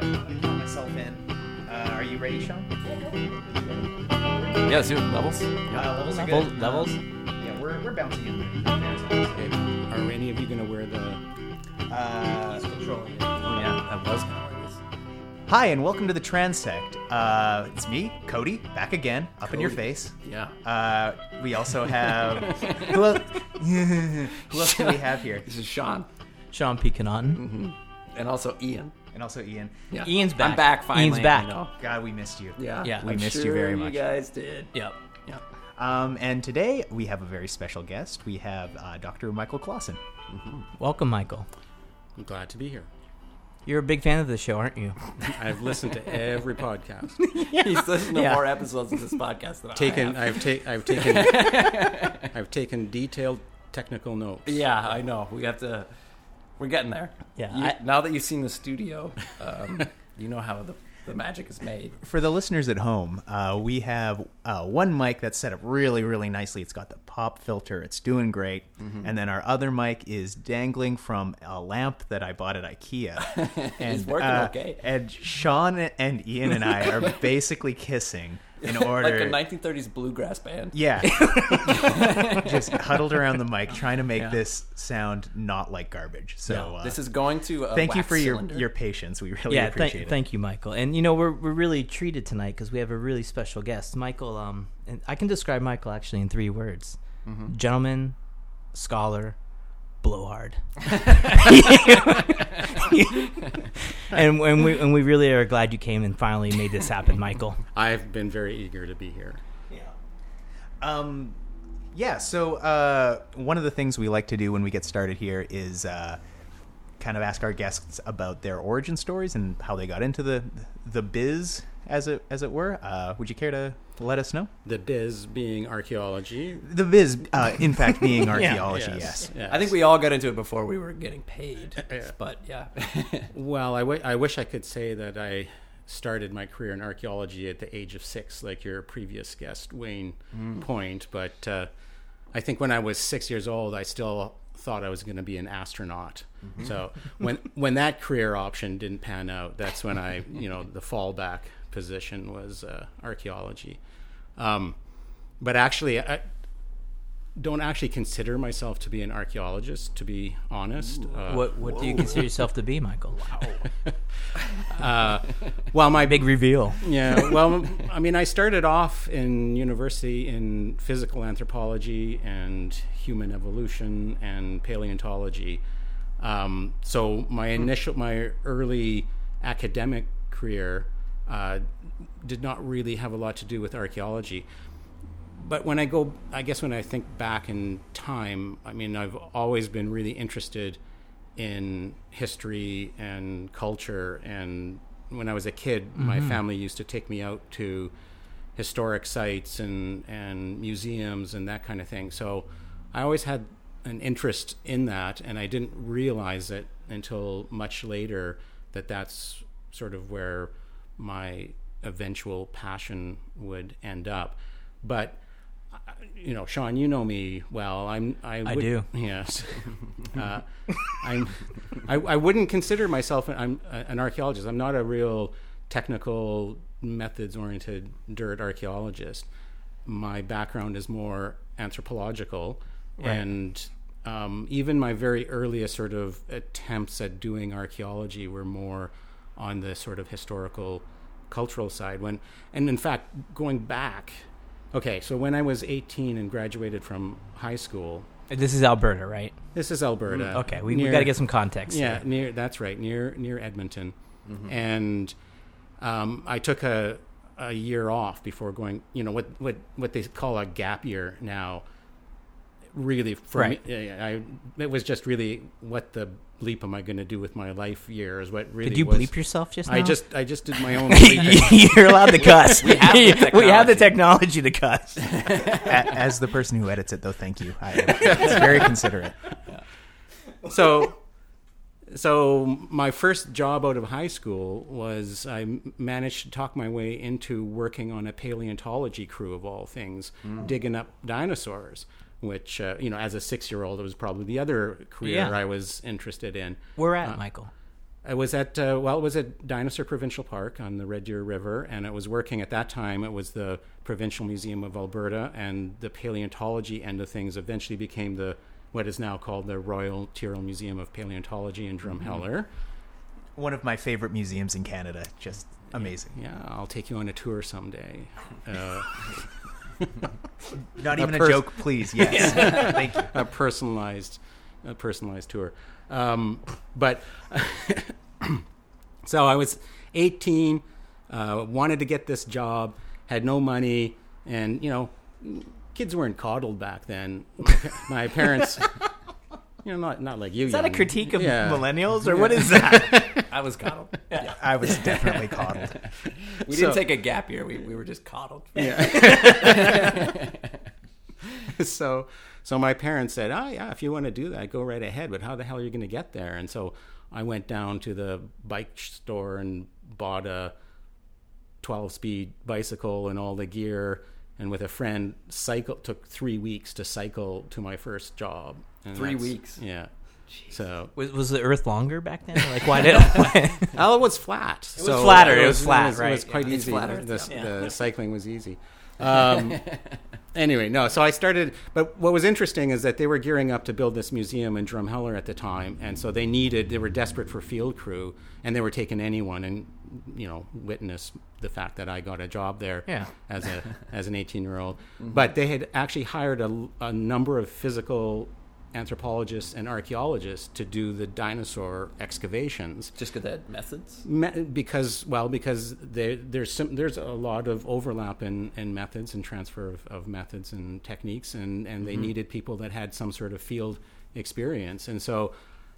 I'm gonna count myself in. Uh, are you ready, Sean? Yeah, let's do it. Levels. Uh, levels are Level- good. levels? Um, yeah, we're, we're bouncing in there. Okay. Are any of you going to wear the? Uh, Oh yeah, that was kind of like this. hi, and welcome to the Transect. Uh, it's me, Cody, back again, up in your Cody. face. Yeah. Uh, we also have who else? who else do we have here? This is Sean Sean P. Connaughton. and also Ian. And also Ian. Yeah. Ian's back. I'm back finally. Ian's back. You know. God, we missed you. Yeah. Yeah. We I'm missed you very much. You guys did. Yep. Yep. Um, and today we have a very special guest. We have uh, Dr. Michael Klassen. Welcome, Michael. I'm glad to be here. You're a big fan of the show, aren't you? I've listened to every podcast. He's listened to Yeah. more episodes of this podcast than taken. I have. I've taken. I've taken. I've taken detailed technical notes. Yeah, I know. We have to. We're getting there. Yeah, You- I- now that you've seen the studio, um, you know how the, the magic is made. For the listeners at home, uh, we have uh, one mic that's set up really, really nicely. It's got the pop filter. It's doing great. And then our other mic is dangling from a lamp that I bought at IKEA. And, working uh, okay. And Sean and Ian and I are basically kissing in order. Like a 1930s bluegrass band. yeah, just huddled around the mic, trying to make Yeah. this sound not like garbage. So uh, This is going to. A thank you wax for your cylinder. your patience. We really yeah, appreciate thank, it. thank you, Michael. And you know, we're we're really treated tonight because we have a really special guest, Michael. Um, and I can describe Michael actually in three words: Mm-hmm. gentleman, scholar, blowhard. and and we and we really are glad you came and finally made this happen, Michael. I've been very eager to be here. Um, yeah. So uh, one of the things we like to do when we get started here is uh, kind of ask our guests about their origin stories and how they got into the the biz, as it as it were. Uh, would you care to let us know? The biz being archaeology. The biz, uh, in fact, being archaeology. yes. yes. I think we all got into it before we were getting paid. Yeah. But yeah. Well, I, w- I wish I could say that I started my career in archaeology at the age of six, like your previous guest, Wayne Point. But uh, I think when I was six years old, I still thought I was going to be an astronaut. So when when that career option didn't pan out, that's when I, you know, the fallback position was uh, archaeology. Um, but actually, I don't actually consider myself to be an archaeologist, to be honest. Uh, What what do you consider yourself to be, Michael? uh, well, my Big reveal. yeah. Well, I mean, I started off in university in physical anthropology and human evolution and paleontology. Um, so my initial, my early academic career uh, did not really have a lot to do with archaeology. But when I go, I guess when I think back in time, I mean, I've always been really interested in history and culture. And when I was a kid, my family used to take me out to historic sites and, and museums and that kind of thing. So I always had an interest in that, and I didn't realize it until much later that that's sort of where my eventual passion would end up. But you know, Sean, you know me well. I'm. I, I would- do. Yes. uh, I'm. I, I wouldn't consider myself. I'm an archaeologist. I'm not a real technical, methods-oriented dirt archaeologist. My background is more anthropological, and um, even my very earliest sort of attempts at doing archaeology were more on the sort of historical, cultural side. When, and in fact, going back, okay, so when I was 18 and graduated from high school, This is Alberta, right? this is Alberta. Mm, Okay, we, we got to get some context. yeah, here. near that's right, near near Edmonton, Mm-hmm. and um, I took a a year off before going. You know what what what they call a gap year now. Really, for Right. me, yeah, I it was just really what the bleep am I going to do with my life year is what really. Did you was, bleep yourself just now? I just I just did my own. You're allowed to cuss. we have the we have the technology to cuss. As the person who edits it, though, thank you. I, it's very considerate. so so my first job out of high school was I managed to talk my way into working on a paleontology crew of all things, mm. digging up dinosaurs. Which uh, you know, as a six-year-old, it was probably the other career Yeah. I was interested in. We're at Michael. I was at uh, well, it was at Dinosaur Provincial Park on the Red Deer River, and I was working at that time. It was the Provincial Museum of Alberta, and the paleontology end of things eventually became the what is now called the Royal Tyrrell Museum of Paleontology in Drumheller. One of my favorite museums in Canada. Just amazing. Yeah, I'll take you on a tour someday. Uh, Not even a, pers- joke, please. Yes. Thank you. a personalized, a personalized tour. Um, but so I was 18, uh, wanted to get this job, had no money, and you know, kids weren't coddled back then. My parents, you know, not not like you. Is that a critique of yeah. Millennials, or what is that? I was coddled. Yeah. I was definitely coddled. We So- didn't take a gap year. We, we were just coddled. Yeah. so so my parents said, "Oh yeah, if you want to do that, go right ahead. But how the hell are you going to get there?" And so I went down to the bike store and bought a 12-speed bicycle and all the gear. And with a friend, cycle took three weeks to cycle to my first job. And Three weeks? yeah. So Was, was the Earth longer back then? Like why did? oh, it was flat. It was flatter, it was flat, It was, it was quite yeah. Easy. flatter, The, yeah. the cycling was easy. Um, anyway, no. So I started. But what was interesting is that they were gearing up to build this museum in Drumheller at the time, and so they needed. They were desperate for field crew, and they were taking anyone. And you know, witness the fact that I got a job there Yeah. as a as an 18 year old. But they had actually hired a, a number of physical anthropologists and archaeologists to do the dinosaur excavations. Just good at methods. Me- because well because there, there's some, there's a lot of overlap in, in methods and transfer of, of methods and techniques and, and they needed people that had some sort of field experience. And so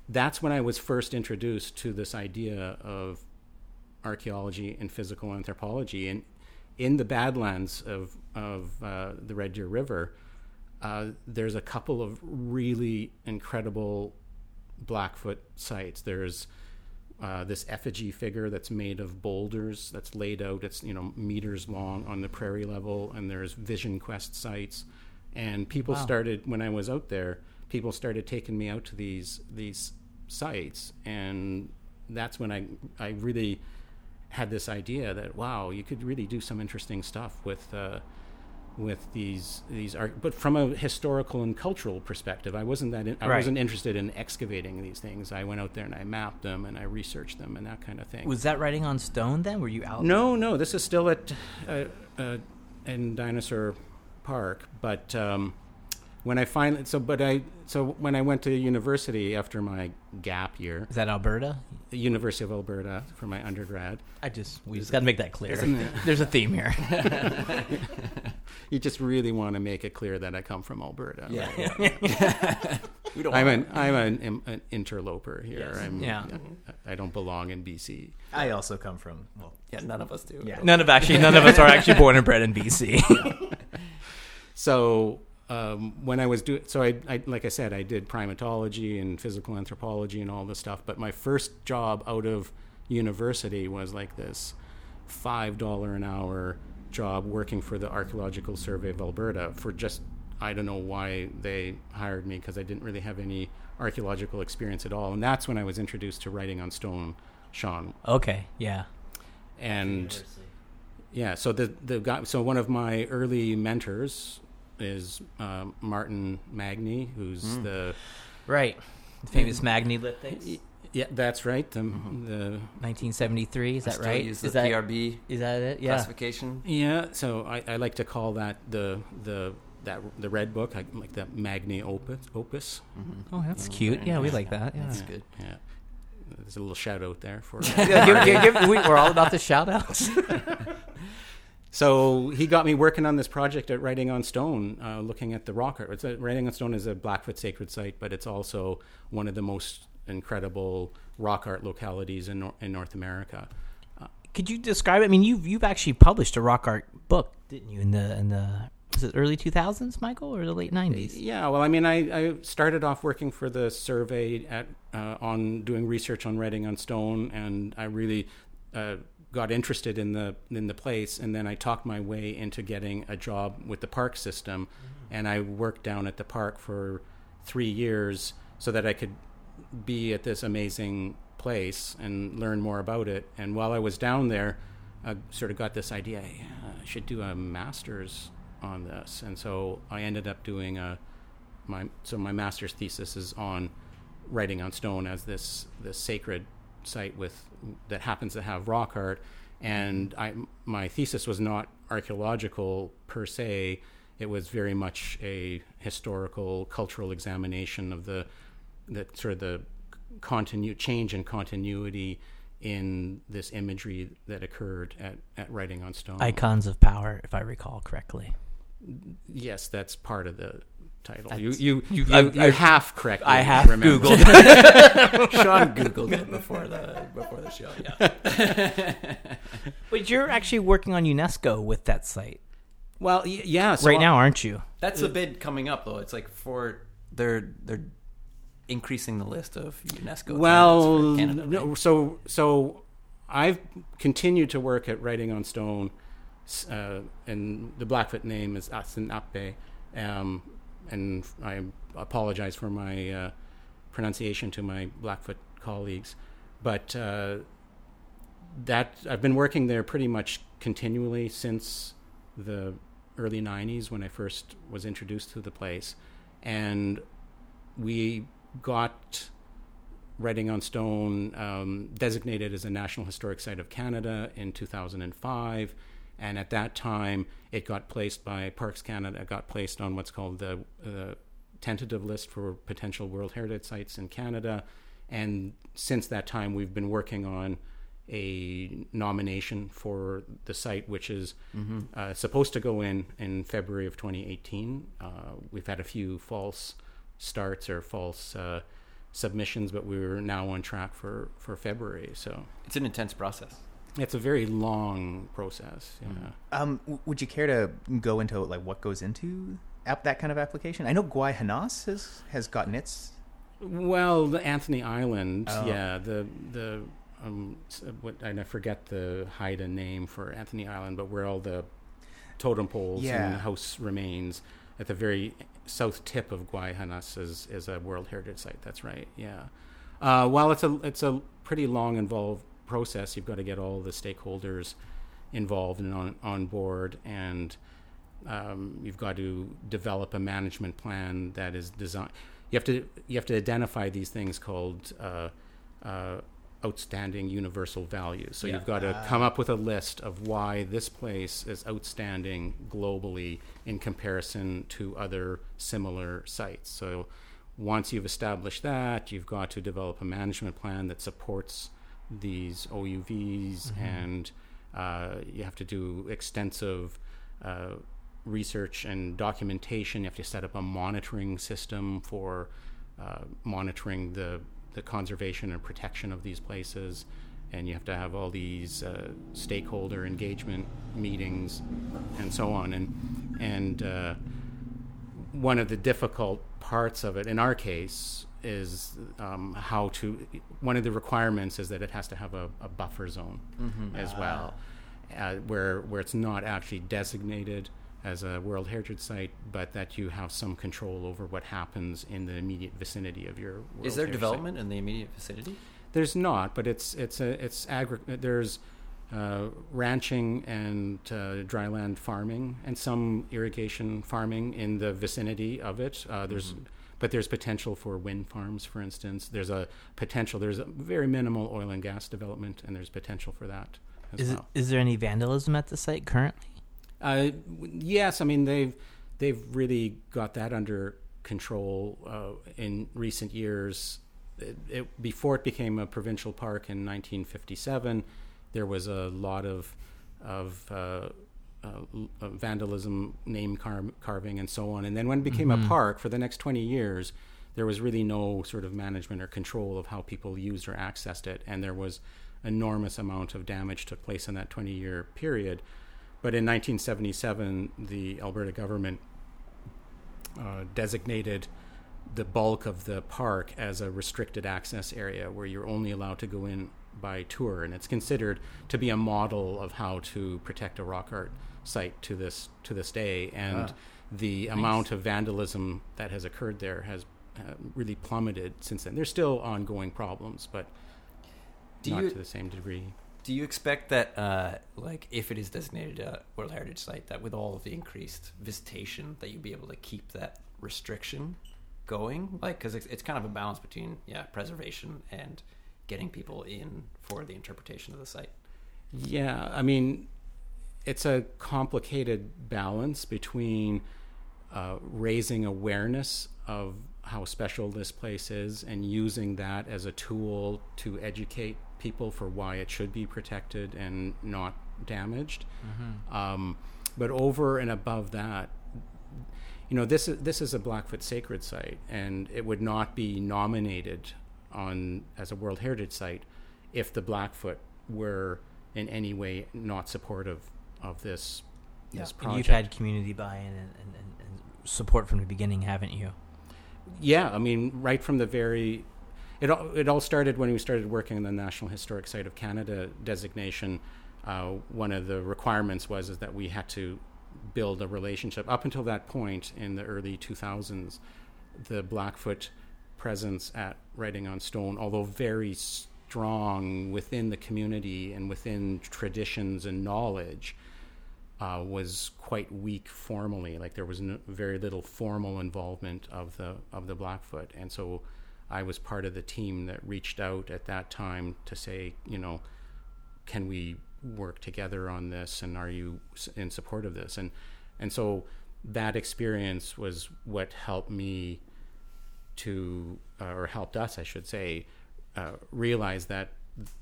that's when I was first introduced to this idea of archaeology and physical anthropology. And in the Badlands of of uh, the Red Deer River uh, there's a couple of really incredible Blackfoot sites. There's uh, this effigy figure that's made of boulders that's laid out. It's you know meters long on the prairie level, and there's Vision Quest sites. And people started when I was out there. People started taking me out to these these sites, and that's when I I really had this idea that wow, you could really do some interesting stuff with. Uh, with these these art, but from a historical and cultural perspective, I wasn't that in, I Right. wasn't interested in excavating these things. I went out there and I mapped them and I researched them and that kind of thing. was that writing on stone then? Were you out? no, no, this is still at uh, uh, in Dinosaur Park, but um, when I finally so but I so when I went to university after my gap year, Is that Alberta? University of Alberta for my undergrad, I just we just got to make that clear. Isn't? There's a theme here. you just really want to make it clear that I come from Alberta. Yeah. right? yeah. we don't. I'm want- an I'm an, an interloper here. Yes. I'm, Yeah. I don't belong in BC. I also come from well, Yeah, none of us do. Yeah. None of actually, none of us are actually born and bred in BC. So um, when I was doing, so I, I, like I said, I did primatology and physical anthropology and all this stuff. But my first job out of university was like this five dollar an hour job working for the Archaeological Survey of Alberta for just I don't know why they hired me because I didn't really have any archaeological experience at all. And that's when I was introduced to writing on stone, Sean. okay, yeah. And yeah, so the the guy, so one of my early mentors is um, Martin Magne, who's hmm. the Right. The famous Magnolithics. yeah, that's right, the, mm-hmm. the 1973. Is that Still right? Use is the that PRB is that it? Yeah. classification. yeah. So I, I like to call that the the that the red book, I like the Magne opus. opus. Mm-hmm. Oh, that's um, cute. Yeah, we like that. Yeah. That's good. Yeah, there's a little shout out there for. Yeah, give- give- give- we, we're all about the shout outs. So he got me working on this project at Writing on Stone, uh, looking at the rock art. A, Writing on Stone is a Blackfoot sacred site, but it's also one of the most incredible rock art localities in, Nor- in North America. Could you describe it? I mean, you've you've actually published a rock art book, didn't you? In the in the was it early 2000s, Michael, or the late 90s? Yeah, well, I mean, I, I started off working for the survey at uh, on doing research on Writing on Stone, and I really uh, got interested in the in the place, and then I talked my way into getting a job with the park system, mm-hmm. and I worked down at the park for three years so that I could be at this amazing place and learn more about it. And while I was down there, I sort of got this idea: I should do a master's on this. And so I ended up doing a my so my master's thesis is on writing on stone as this this sacred site with that happens to have rock art and mm-hmm. I my thesis was not archaeological per se. It was very much a historical cultural examination of the the sort of the continu- change in continuity in this imagery that occurred at, at writing on stone. Icons of Power, if I recall correctly. yes that's part of the title That's- you you you, I- you, I- half correctly I have remembered. Googled. Sean googled it before the before the show. Yeah. but you're actually working on UNESCO with that site well yeah so right now, aren't you? That's a bid coming up though. It's like for they're they're increasing the list of UNESCO. Well, candidates for Canada, no, so so I've continued to work at Writing on Stone, uh, and the Blackfoot name is Áísínai'pi, um, and I apologize for my uh, pronunciation to my Blackfoot colleagues, but uh, that I've been working there pretty much continually since the early '90s when I first was introduced to the place, and we got Writing on Stone um, designated as a National Historic Site of Canada in 2005. And at that time, it got placed by Parks Canada, it got placed on what's called the uh, tentative list for potential World Heritage Sites in Canada. And since that time, we've been working on a nomination for the site, which is uh, supposed to go in in February of 2018. Uh, we've had a few false starts or false uh, submissions, but we're now on track for, for February. So it's an intense process. It's a very long process. Yeah. Um, would you care to go into like what goes into ap- that kind of application? I know Gwaii Haanas has has gotten its. Well, the Anthony Island, Oh. yeah, the the um, what and I forget the Haida name for Anthony Island, but where all the totem poles Yeah. and house remains at the very south tip of Gwaii Haanas is is a World Heritage Site. That's right. Yeah. Uh, while it's a it's a pretty long involved process, you've got to get all the stakeholders involved and on on board and um, you've got to develop a management plan that is designed. You have to you have to identify these things called uh, uh, outstanding universal values. So Yeah. you've got to come up with a list of why this place is outstanding globally in comparison to other similar sites. So once you've established that, you've got to develop a management plan that supports these OUVs, and uh, you have to do extensive uh, research and documentation. You have to set up a monitoring system for uh, monitoring the, the conservation and protection of these places. And you have to have all these uh, stakeholder engagement meetings and so on. And, and uh, one of the difficult parts of it, in our case, is um, how to. One of the requirements is that it has to have a, a buffer zone as well, uh, where where it's not actually designated as a World Heritage Site, but that you have some control over what happens in the immediate vicinity of your. World Is there Heritage Site. development in the immediate vicinity? There's not, but it's it's a it's agri- There's uh, ranching and uh, dryland farming and some irrigation farming in the vicinity of it. Uh, there's but there's potential for wind farms, for instance. There's a potential. There's a very minimal oil and gas development, and there's potential for that as Is, well. is there any vandalism at the site currently? Uh, yes, I mean they've they've really got that under control uh, in recent years. It, it, before it became a provincial park in 1957, there was a lot of of uh, uh, uh, vandalism, name car- carving, and so on. And then when it became a park for the next 20 years, there was really no sort of management or control of how people used or accessed it, and there was enormous amount of damage took place in that 20 year period. But in 1977, the Alberta government uh, designated the bulk of the park as a restricted access area where you're only allowed to go in by tour, and it's considered to be a model of how to protect a rock art site to this to this day. And Ah, the amount of vandalism that has occurred there has uh, really plummeted since then. There's still ongoing problems, but Do not you- to the same degree. Do you expect that, uh, like, if it is designated a World Heritage Site, that with all of the increased visitation, that you'd be able to keep that restriction going? Like, because it's, it's kind of a balance between, yeah, preservation and getting people in for the interpretation of the site. Yeah, I mean, it's a complicated balance between uh, raising awareness of how special this place is and using that as a tool to educate people for why it should be protected and not damaged. Um, but over and above that, you know, this is this is a Blackfoot sacred site, and it would not be nominated on as a World Heritage Site if the Blackfoot were in any way not supportive of this this And project. you've had community buy-in and, and, and, and support from the beginning, haven't you? Yeah, I mean, right from the very, it all, it all started when we started working on the National Historic Site of Canada designation. Uh, one of the requirements was is that we had to build a relationship. Up until that point, in the early 2000s, the Blackfoot presence at Writing on Stone, although very strong within the community and within traditions and knowledge, uh, was quite weak formally. Like there was no, very little formal involvement of the of the Blackfoot, and so I was part of the team that reached out at that time to say, you know, can we work together on this, and are you in support of this? And and so that experience was what helped me to, uh, or helped us, I should say, uh, realize that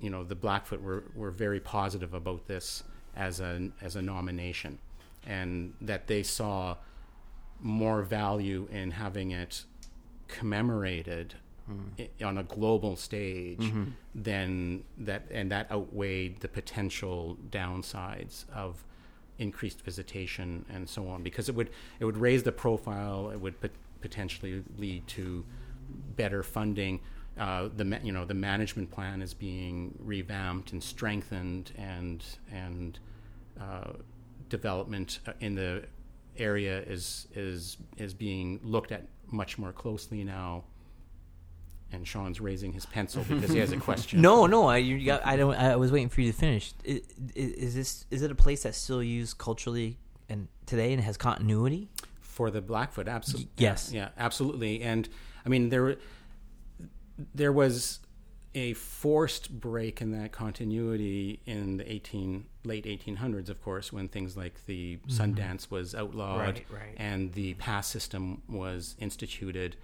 you know the Blackfoot were were very positive about this as a as a nomination, and that they saw more value in having it commemorated mm-hmm. i- on a global stage mm-hmm. than that, and that outweighed the potential downsides of increased visitation and so on because it would it would raise the profile it would pot- potentially lead to better funding uh, the you know the management plan is being revamped and strengthened and and uh, development uh, in the area is is is being looked at much more closely now and Sean's raising his pencil because he has a question No, no, I you got, I don't. I was waiting for you to finish. I- i- Is, this is it a place that's still used culturally and today and has continuity? for the Blackfoot. Absolutely, Y- yes. yeah, absolutely. And I mean, there there was a forced break in that continuity in the eighteen late eighteen hundreds, of course, when things like the Sundance was outlawed Mm-hmm. Right, right. and the pass system was instituted.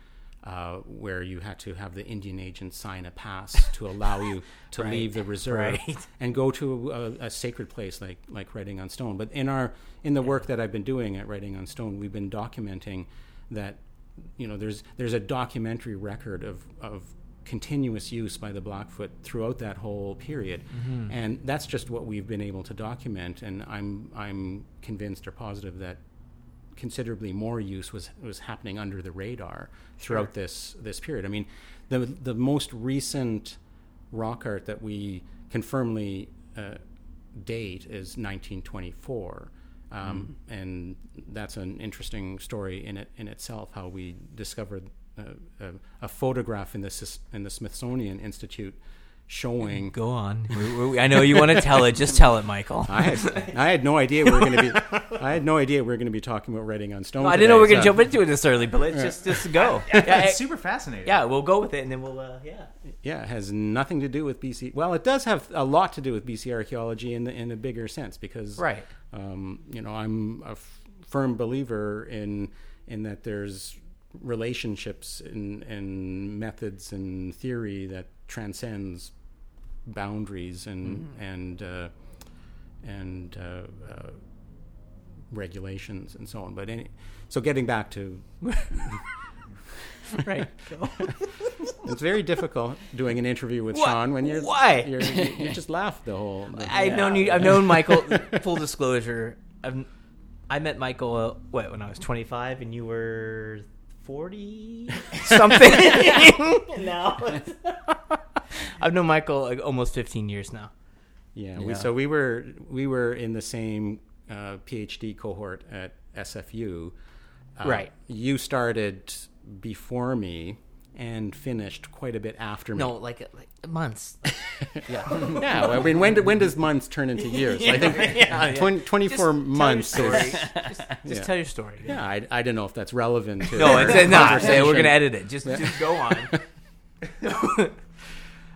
Uh, where you had to have the Indian agent sign a pass to allow you to Right, leave the reserve and go to a, a sacred place like like writing on stone. But in our in the work that I've been doing at writing on stone, we've been documenting that you know there's there's a documentary record of of continuous use by the Blackfoot throughout that whole period, and that's just what we've been able to document. And I'm I'm convinced or positive that considerably more use was was happening under the radar throughout this this period. I mean, the the most recent rock art that we can firmly uh, date is 1924. Um, And that's an interesting story in it in itself. How we discovered a, a photograph in the in the Smithsonian Institute showing Go on. We- we- I know you want to tell it. Just tell it, Michael. I had I had no idea we were going to be I had no idea we were going to be talking about writing on stone. I didn't know we were today, gonna jump into it this early, but let's just just go. Yeah, Yeah, it's super fascinating. yeah, we'll go with it, and then we'll uh, yeah. Yeah, it has nothing to do with BC. Well, it does have a lot to do with BC archaeology in the, in a bigger sense because Right. Um, you know, I'm a f- firm believer in in that there's relationships and and methods and theory that transcends boundaries and and uh, and uh, uh, regulations and so on. But any, so getting back to Right. it's very difficult doing an interview with Why- Sean when you're why? you're, you, you just laugh the whole. the I've known you. I've known Michael. Full disclosure, I've, I met Michael uh, what when I was 25 and you were 40 something. now I've known Michael like almost 15 years now. Yeah, Yeah. We, so we were we were in the same uh, PhD cohort at SFU. Uh, Right. You started before me, and finished quite a bit after me. No, like like months. yeah, yeah. I mean, when do, when does months turn into years? I think yeah, yeah. 20, 24 months Tell is. story. just just Yeah. tell your story. Yeah, I, I don't know if that's relevant. To No, it's not. We're gonna edit it. Just just go on.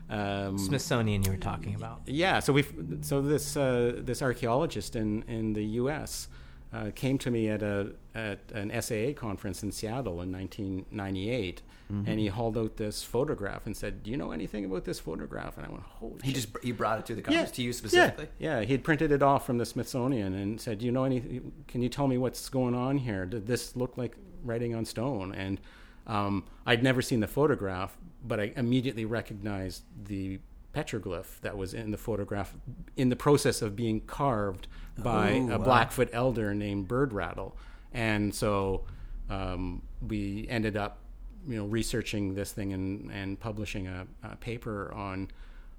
Um, Smithsonian, you were talking about. Yeah, so we so this uh, this archaeologist in in the U.S. Uh, came to me at a at an SAA conference in Seattle in 1998, Mm-hmm. and he hauled out this photograph and said, "Do you know anything about this photograph?" And I went, "Holy!" He shit." just he brought it to the conference to you specifically. Yeah, he had printed it off from the Smithsonian and said, "Do you know any? Can you tell me what's going on here? Did this look like writing on stone?" And um, I'd never seen the photograph, but I immediately recognized the petroglyph that was in the photograph in the process of being carved by Oh, a wow. Blackfoot elder named Bird Rattle. And so um, we ended up, you know, researching this thing and, and publishing a, a paper on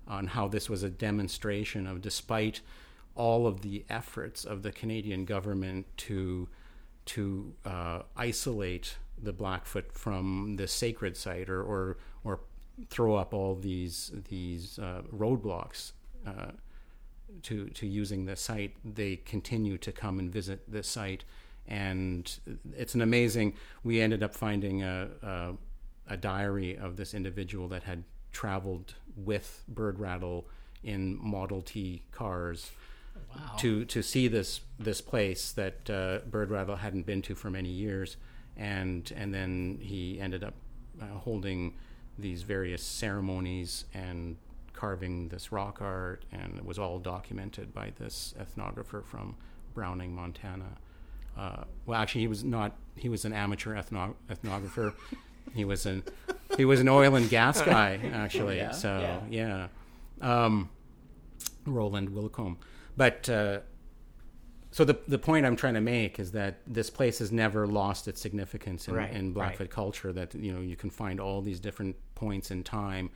on how this was a demonstration of, despite all of the efforts of the Canadian government to to uh, isolate the Blackfoot from the sacred site or or, or throw up all these these uh, roadblocks uh, to to using the site, they continue to come and visit the site, and it's an amazing. We ended up finding a a, a diary of this individual that had traveled with Bird Rattle in Model T cars to to see this this place that uh, Bird Rattle hadn't been to for many years, and and then he ended up uh, holding these various ceremonies and carving this rock art, and it was all documented by this ethnographer from Browning, Montana. Uh, well, actually, he was not. He was an amateur ethno- ethnographer. he was an he was an oil and gas guy, actually. Yeah? So yeah. Um, Roland Willcomb. But uh, so the the point I'm trying to make is that this place has never lost its significance in, Right, in Blackfoot right. culture. That you know you can find all these different points in time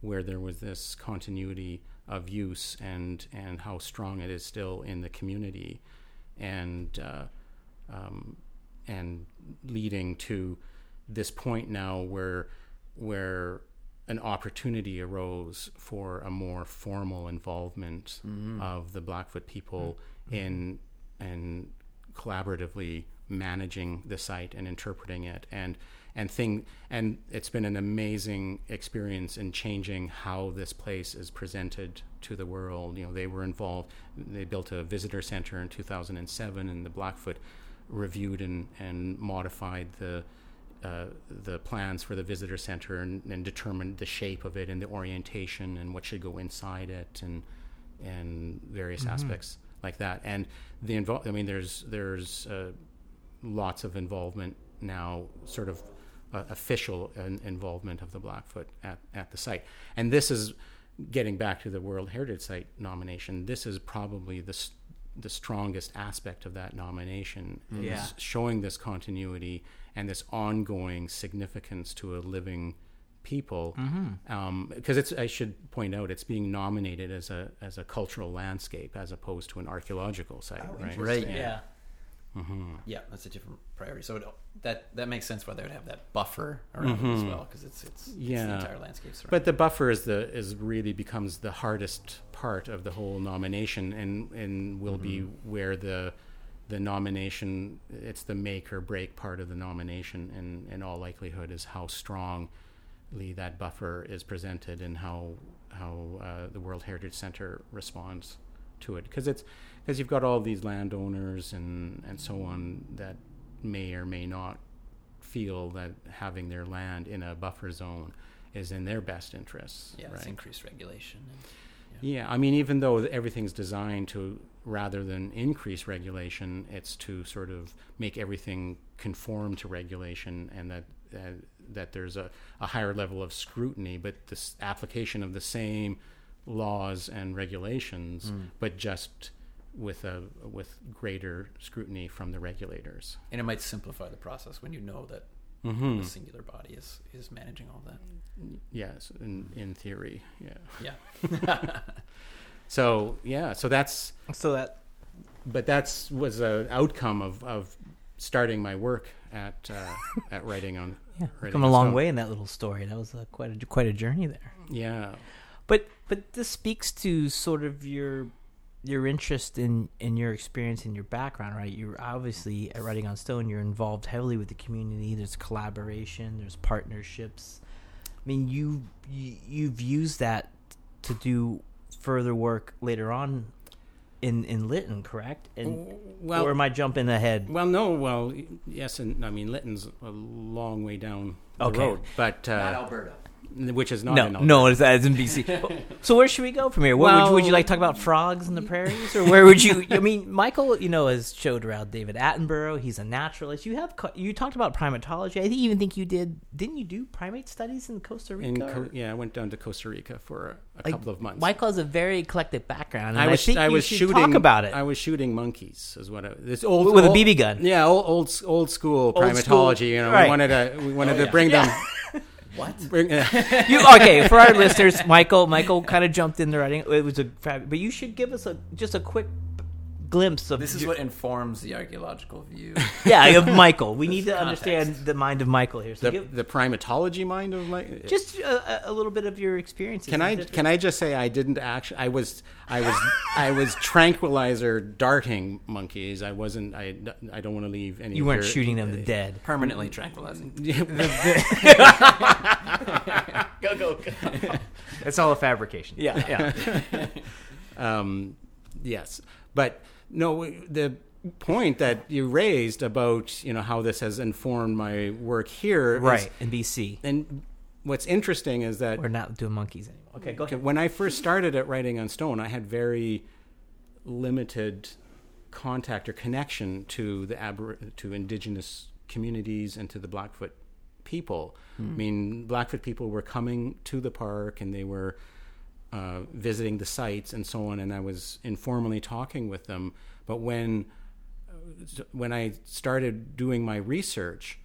where there was this continuity of use and and how strong it is still in the community, and uh, um, and leading to this point now where where an opportunity arose for a more formal involvement of the Blackfoot people in and collaboratively managing the site and interpreting it. And and thing and it's been an amazing experience in changing how this place is presented to the world. You know they were involved they built a visitor center in 2007 and the Blackfoot reviewed and, and modified the uh, the plans for the visitor center and, and determined the shape of it and the orientation and what should go inside it and and various aspects like that. And the involve I mean, there's there's uh, lots of involvement now, sort of uh, official in- involvement of the Blackfoot at, at the site. And this is getting back to the World Heritage Site nomination. This is probably the s- the strongest aspect of that nomination mm. is Yeah. showing this continuity and this ongoing significance to a living people mm-hmm. um, because it's I should point out it's being nominated as a as a cultural landscape as opposed to an archaeological site oh, right Right. Yeah. Yeah, Mm-hmm. that's a different priority. So it, that that makes sense why they would have that buffer around it as mm-hmm. well because it's it's, it's the entire landscape. But the buffer is the is really becomes the hardest part of the whole nomination, and and will be mm-hmm. where the the nomination it's the make or break part of the nomination, and in all likelihood is how strongly that buffer is presented and how how uh, the World Heritage Center responds to it, because it's because you've got all these landowners and and so on that may or may not feel that having their land in a buffer zone is in their best interests. yeah, right? it's increased regulation. And, Yeah, I mean, even though everything's designed to, rather than increase regulation, it's to sort of make everything conform to regulation, and that uh, that there's a, a higher level of scrutiny, but this application of the same laws and regulations, but just with a with greater scrutiny from the regulators. and it might simplify the process when you know that Mm-hmm. a singular body is is managing all that. Yes, in in theory, yeah. Yeah. So yeah, so that's So that but that's was an outcome of, of starting my work at uh, at writing on. Yeah, writing come a long way in that little story. That was a, quite a quite a journey there. Yeah. But but this speaks to sort of your your interest in in your experience and your background, right? You're obviously at Writing on Stone. You're involved heavily with the community. There's collaboration. There's partnerships. I mean, you, you you've used that to do further work later on in in Lytton, correct? And Well, or am I jumping ahead? well, no, well, yes, and I mean Lytton's a long way down the Okay. road, but Not uh, Alberta. Which is not No, no, it's, it's in BC. so where should we go from here? What, would, you, would you like to talk about frogs in the prairies, or where would you? I mean, Michael, you know, has showed around David Attenborough. He's a naturalist. You have you talked about primatology. I even think you did. Didn't you do primate studies in Costa Rica? In Co- yeah, I went down to Costa Rica for a, like, couple of months. Michael has a very eclectic background. And I, I was think I you was shooting talk about it. I was shooting monkeys, is what I, this old With a BB gun. Yeah, old old, old school Old primatology. school, You know, right. we wanted to we wanted oh, to yeah. bring them. What? You okay for our listeners? Michael, Michael kind of jumped in the writing. It was a, fab- but you should give us a just a quick glimpse of This is your- what informs the archaeological view. yeah of Michael. We need to Context. understand the mind of Michael here. So the, give, the primatology mind of Michael. just a, a little bit of your experiences. Can I can I just say I didn't actually I was I was I was tranquilizer darting monkeys. I wasn't I, I don't want to leave any You of weren't your- shooting them to dead. Permanently tranquilizing. Go go. It's all a fabrication. Yeah, yeah. um, yes, but no, the point that you raised about you know how this has informed my work here, Right in BC, and what's interesting is that we're not doing monkeys anymore. Okay, go ahead. when I first started at Writing on Stone, I had very limited contact or connection to the abor- to indigenous communities and to the Blackfoot people. Hmm. I mean, Blackfoot people were coming to the park and they were uh, visiting the sites and so on, and I was informally talking with them. But when when I started doing my research,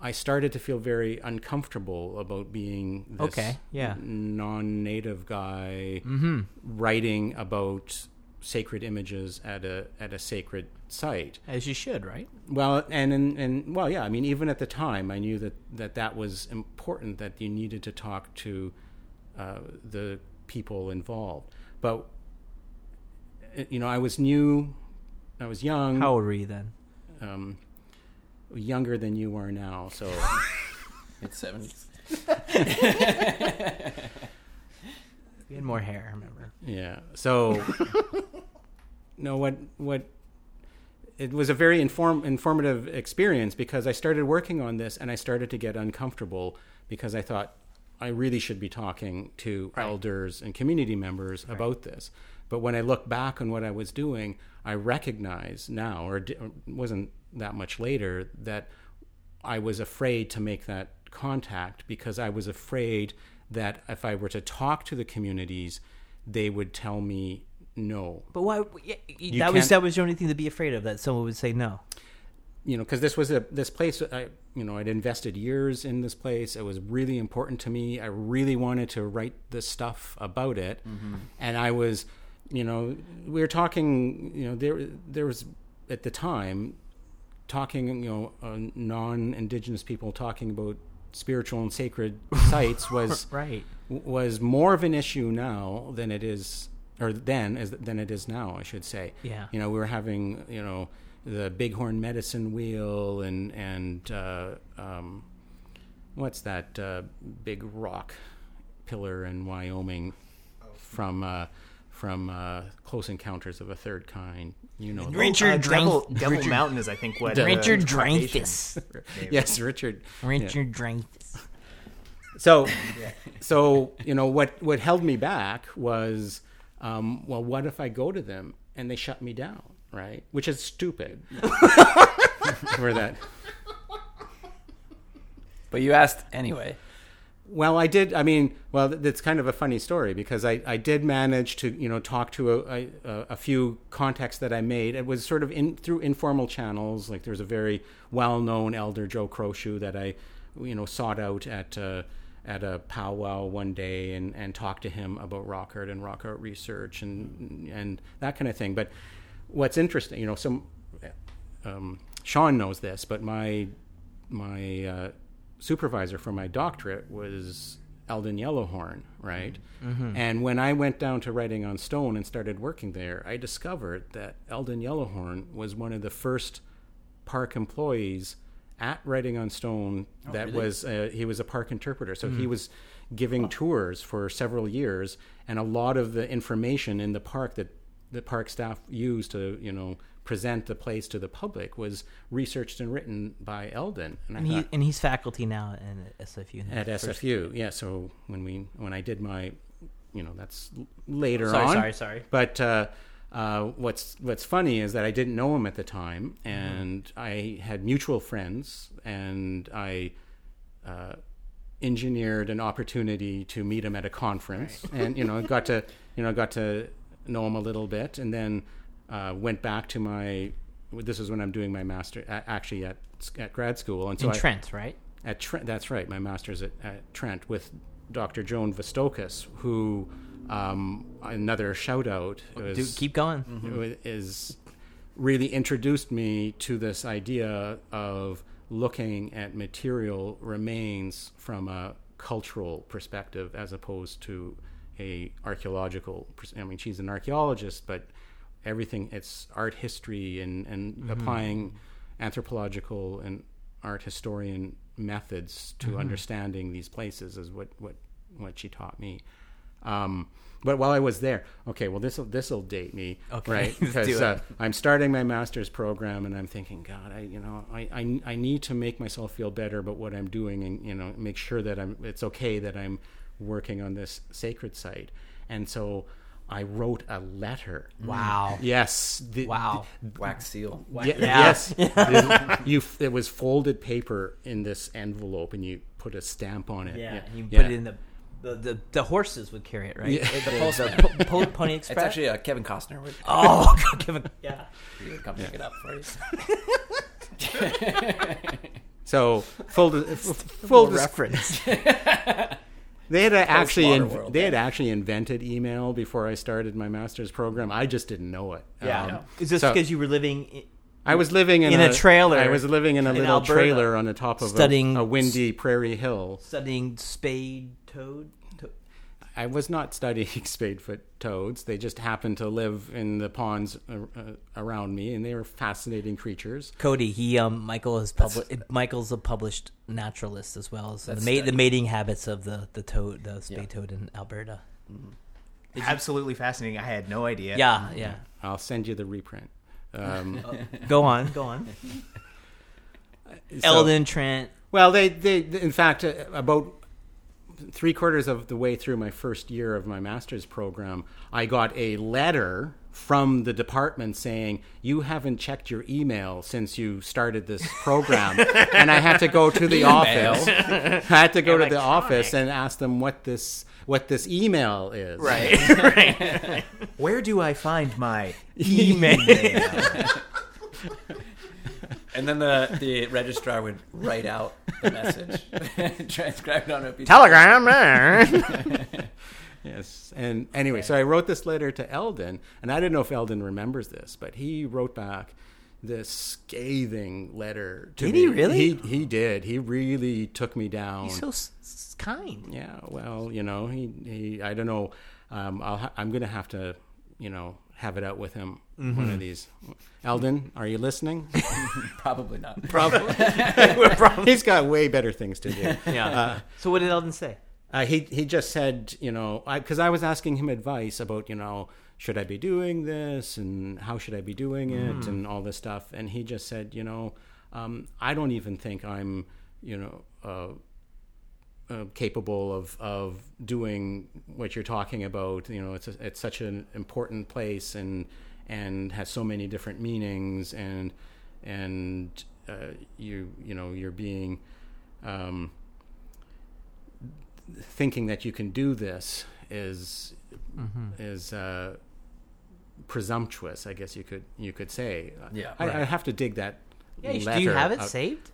I started to feel very uncomfortable about being this Okay, yeah. non-native guy Mm-hmm. writing about sacred images at a at a sacred site. As you should, right? Well, and, and and well, yeah. I mean, even at the time, I knew that that that was important. That you needed to talk to uh, the people involved. But uh, you know, I was new. I was young. How old were you then? um, younger than you are now. So Mid seventies. You had more hair, I remember. yeah. So no, what what it was a very inform informative experience because I started working on this and I started to get uncomfortable because I thought I really should be talking to Right. elders and community members about this. But when I look back on what I was doing, I recognize now, or it wasn't that much later, that I was afraid to make that contact because I was afraid that if I were to talk to the communities, they would tell me no. But why? Yeah, that was that was the only thing to be afraid of. That someone would say no. You know, because this was a this place. I you know I'd invested years in this place. It was really important to me. I really wanted to write this stuff about it, and I was, you know, we were talking. You know, there there was at the time talking. You know, uh, non-indigenous people talking about spiritual and sacred sites was Right. was more of an issue now than it is or then as than it is now I should say Yeah. you know we were having you know the bighorn medicine wheel and and uh, um, what's that uh, big rock pillar in Wyoming from uh, from uh, Close Encounters of a Third Kind you know Richard Uh, Devil, Drank- Devil Richard- Mountain is, I think, what Richard uh, Dreyfuss. yes Richard. Richard Dreyfuss. So, so you know what what held me back was, um, well, what if I go to them and they shut me down, right? Which is stupid. For that, But you asked anyway. well, I did. I mean, well, it's kind of a funny story because I, I did manage to you know talk to a, a, a few contacts that I made. It was sort of in through informal channels. Like there's a very well known elder Joe Crowshoe that I you know sought out at. Uh, at a powwow one day and, and talked to him about rock art and rock art research and and that kind of thing. But what's interesting, you know, some um, Sean knows this, but my my uh, supervisor for my doctorate was Eldon Yellowhorn, right? And when I went down to Writing on Stone and started working there, I discovered that Eldon Yellowhorn was one of the first park employees at Writing on Stone that was uh, he was a park interpreter. So he was giving tours for several years, and a lot of the information in the park that the park staff used to you know present the place to the public was researched and written by Eldon. And, I And he and he's faculty now at SFU. at SFU. Yeah, so when we when I did my, you know, that's later Sorry, on. sorry, sorry. But uh, uh, what's what's funny is that I didn't know him at the time, and I had mutual friends, and I. Uh, engineered an opportunity to meet him at a conference and you know got to you know got to know him a little bit and then uh, went back to my this is when I'm doing my master actually at at grad school and so In I, Trent, right? at Trent. That's right. My master's at, at Trent with Dr. Joan Vastokas, who um, another shout out was, Dude, keep going. is really introduced me to this idea of looking at material remains from a cultural perspective as opposed to a archaeological I mean she's an archaeologist but everything it's art history and, and applying anthropological and art historian methods to understanding these places is what, what, what she taught me. Um, but while I was there, okay, well this will this will date me, Okay, right? Because uh, I'm starting my master's program, and I'm thinking, God, I you know I, I I need to make myself feel better about what I'm doing, and you know make sure that I'm it's okay that I'm working on this sacred site, and so I wrote a letter. Wow. Yes. the- Wow. Wax seal. Ye- Yeah. Yes, It- you. It was folded paper in this envelope, and you put a stamp on it. Yeah, and you Yeah. put it in the the, the the horses would carry it, right? Yeah. The, the, Postman. po- po- Pony Express. It's actually uh, Kevin Costner would oh, give it, yeah. he would come pick it up for you. So full di- f- full reference. They had actually World, they had actually invented email before I started my master's program. I just didn't know it. Yeah. Um, Is this so- because you were living? In, I was living in, in a trailer I was living in a in little Alberta, trailer on the top of studying a, a windy prairie hill. studying spade toad? To- I was not studying spadefoot toads. They just happened to live in the ponds uh, uh, around me, and they were fascinating creatures. Cody, he um Michael has published. Michael's a published naturalist as well as the, That's ma- the mating habits of the the toad, the spade toad in Alberta. Absolutely fascinating. I had no idea. Yeah, yeah. I'll send you the reprint. Um, Go on, go on. so- Eldon Trent. Well, they, they, in fact, uh, about three quarters of the way through my first year of my master's program, I got a letter from the department saying, You haven't checked your email since you started this program. and I had to go to the office. I had to go to the office and ask them what this what this email is. Right, right. Where do I find my email? And then the, the registrar would write out the message, transcribe it on a piece. Telegram there. Yes. And anyway, so I wrote this letter to Eldon, and I don't know if Eldon remembers this, but he wrote back this scathing letter to Did me. he really? He, he did. He really took me down. He's so s- kind. yeah. Well, you know, he, he I don't know. Um, I'll ha- I'm going to have to, you know, have it out with him one Mm-hmm. of these. Eldon, are you listening? Probably not. Probably. He's got way better things to do. Yeah. so what did Eldon say? Uh, he he just said, you know, because I, was asking him advice about, you know, should I be doing this and how should I be doing it and all this stuff, and he just said, you know, um, I don't even think I'm, you know, uh, uh, capable of of doing what you're talking about. You know, it's a, it's such an important place and and has so many different meanings and and uh, you you know you're being um, thinking that you can do this is is uh, presumptuous. I guess you could you could say. Yeah, I, I have to dig that. Yeah, you- letter do you have it out. saved?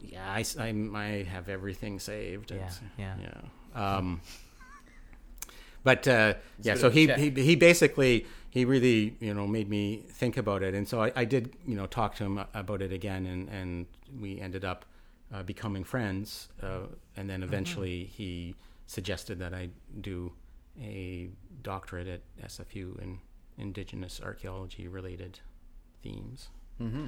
Yeah, I, s- I'm- I have everything saved. Yeah, It's- yeah. yeah. Um, but uh, yeah, so he, he he basically he really you know made me think about it, and so I, I did you know talk to him about it again, and and we ended up uh, becoming friends, uh, and then eventually he suggested that I do a doctorate at SFU in indigenous archaeology related themes. Mm-hmm.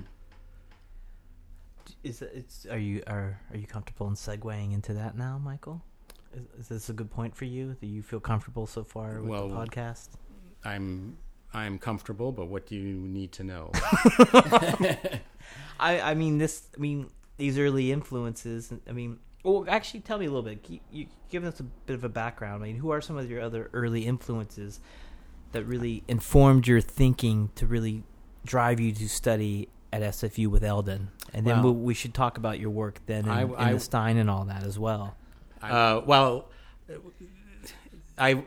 Is it, it's are you are are you comfortable in segueing into that now, Michael? Is, is this a good point for you? Do you feel comfortable so far with Well, the podcast? I'm I'm comfortable, but what do you need to know? I I mean this. I mean these early influences. I mean, well, actually, tell me a little bit. You, you give us a bit of a background. I mean, who are some of your other early influences that really informed your thinking to really drive you to study at SFU with Eldon? And then Well- we, we should talk about your work then in, I- in I- the Stein and all that as well. Uh, well, I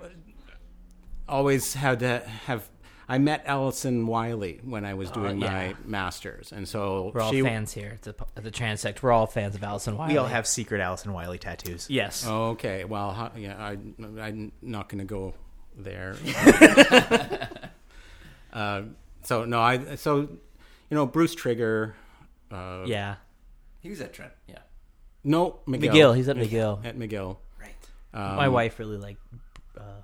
always had to have. I met Alison Wylie when I was doing yeah. my masters, and so We're all she. fans here at the, at the Transect. We're all fans of Alison Wylie. We all have secret Alison Wylie tattoos. yes. Oh, okay. Well, yeah, I, I'm not going to go there. uh, so no, I so you know Bruce Trigger. Uh, yeah. He was at Trent. Yeah. No, McGill. McGill. He's at McGill. At McGill. Right. Um, My wife really liked uh,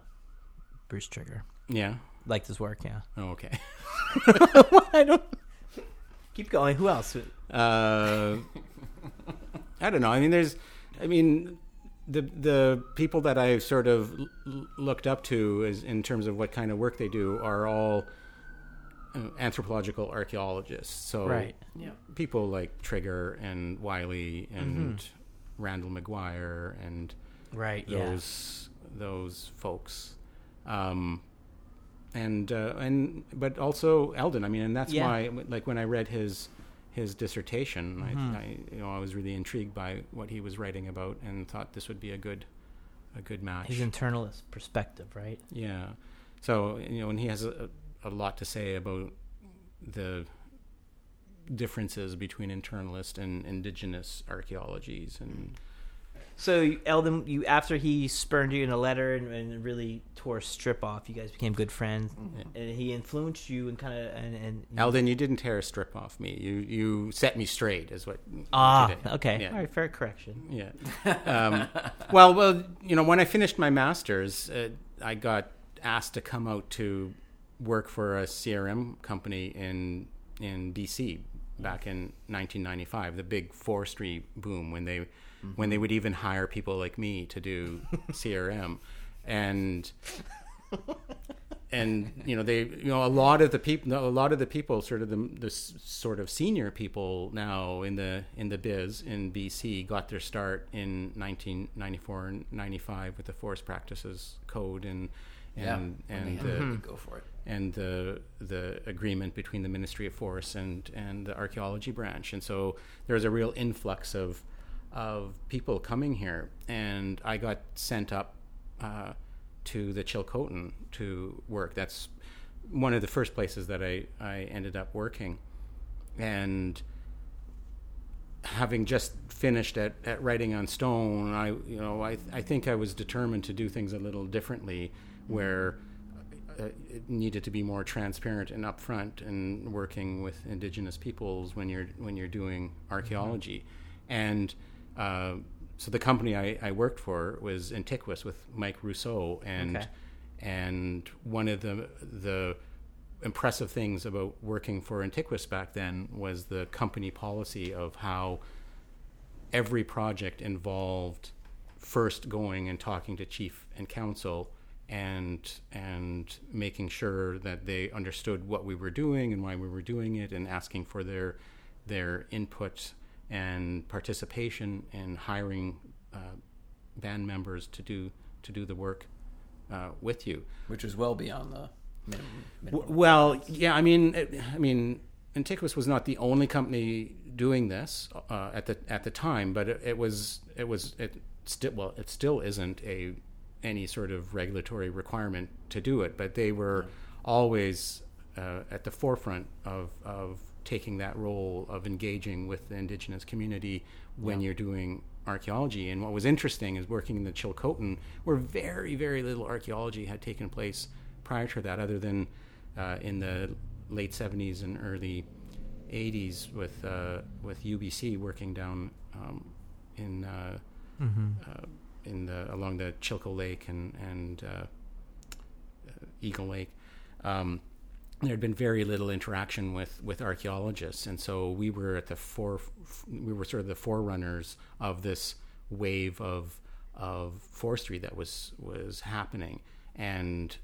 Bruce Trigger. Yeah. Liked his work. Yeah. Oh, okay. I don't. Keep going. Who else? Uh, I don't know. I mean, there's, I mean, the the people that I've sort of l- l- looked up to is in terms of what kind of work they do are all anthropological archaeologists. So Right. Yeah. people like Trigger and Wylie and Randall McGuire and Right. Yeah. those those folks. Um, and uh, and but also Eldon. I mean, and that's Yeah. why, like, when I read his his dissertation, Mhm. I, I you know I was really intrigued by what he was writing about, and thought this would be a good a good match. His internalist perspective, right? yeah. So you know, and he has a, a lot to say about the differences between internalist and indigenous archaeologies and So Eldon, you after he spurned you in a letter and, and really tore a strip off, you guys became good friends, and he influenced you and kind of and, and you- Eldon, you didn't tear a strip off me. You you set me straight, is what. ah okay Yeah. all right fair correction. Yeah. Um, well, well, you know, when I finished my masters, uh, I got asked to come out to work for a CRM company in in BC back in 1995, the big forestry boom when they when they would even hire people like me to do CRM, and and you know they you know a lot of the people a lot of the people sort of the, the sort of senior people now in the in the biz in BC got their start in 1994 and 95 with the forest practices code and and yeah. and the, go for it. And the the agreement between the Ministry of Forests and and the archaeology branch, and so there's a real influx of of people coming here, and I got sent up uh, to the Chilcotin to work. That's one of the first places that I I ended up working, and having just finished at, at writing on stone, I you know I I think I was determined to do things a little differently, where uh, it needed to be more transparent and upfront and working with indigenous peoples when you're when you're doing archaeology, and uh, so the company I, I worked for was Antiquus with Mike Rousseau, and Okay. and one of the the impressive things about working for Antiquus back then was the company policy of how every project involved first going and talking to chief and council and and making sure that they understood what we were doing and why we were doing it and asking for their their input and participation in hiring uh, band members to do to do the work uh, with you. Which is well beyond the minimum. Minimum Well, yeah, I mean, it, I mean, Antiquus was not the only company doing this uh, at the at the time, but it, it was it was it still well, it still isn't a any sort of regulatory requirement to do it, but they were always uh, at the forefront of of taking that role of engaging with the indigenous community when you're doing archaeology. And what was interesting is working in the Chilcotin, where very very little archaeology had taken place prior to that, other than uh, in the late 70s and early 80s with uh, with UBC working down um, in uh, Mm-hmm. In the along the Chilco Lake and and uh, uh, Eagle Lake. Um, there had been very little interaction with, with archaeologists, and so we were at the fore, we were sort of the forerunners of this wave of of forestry that was was happening, and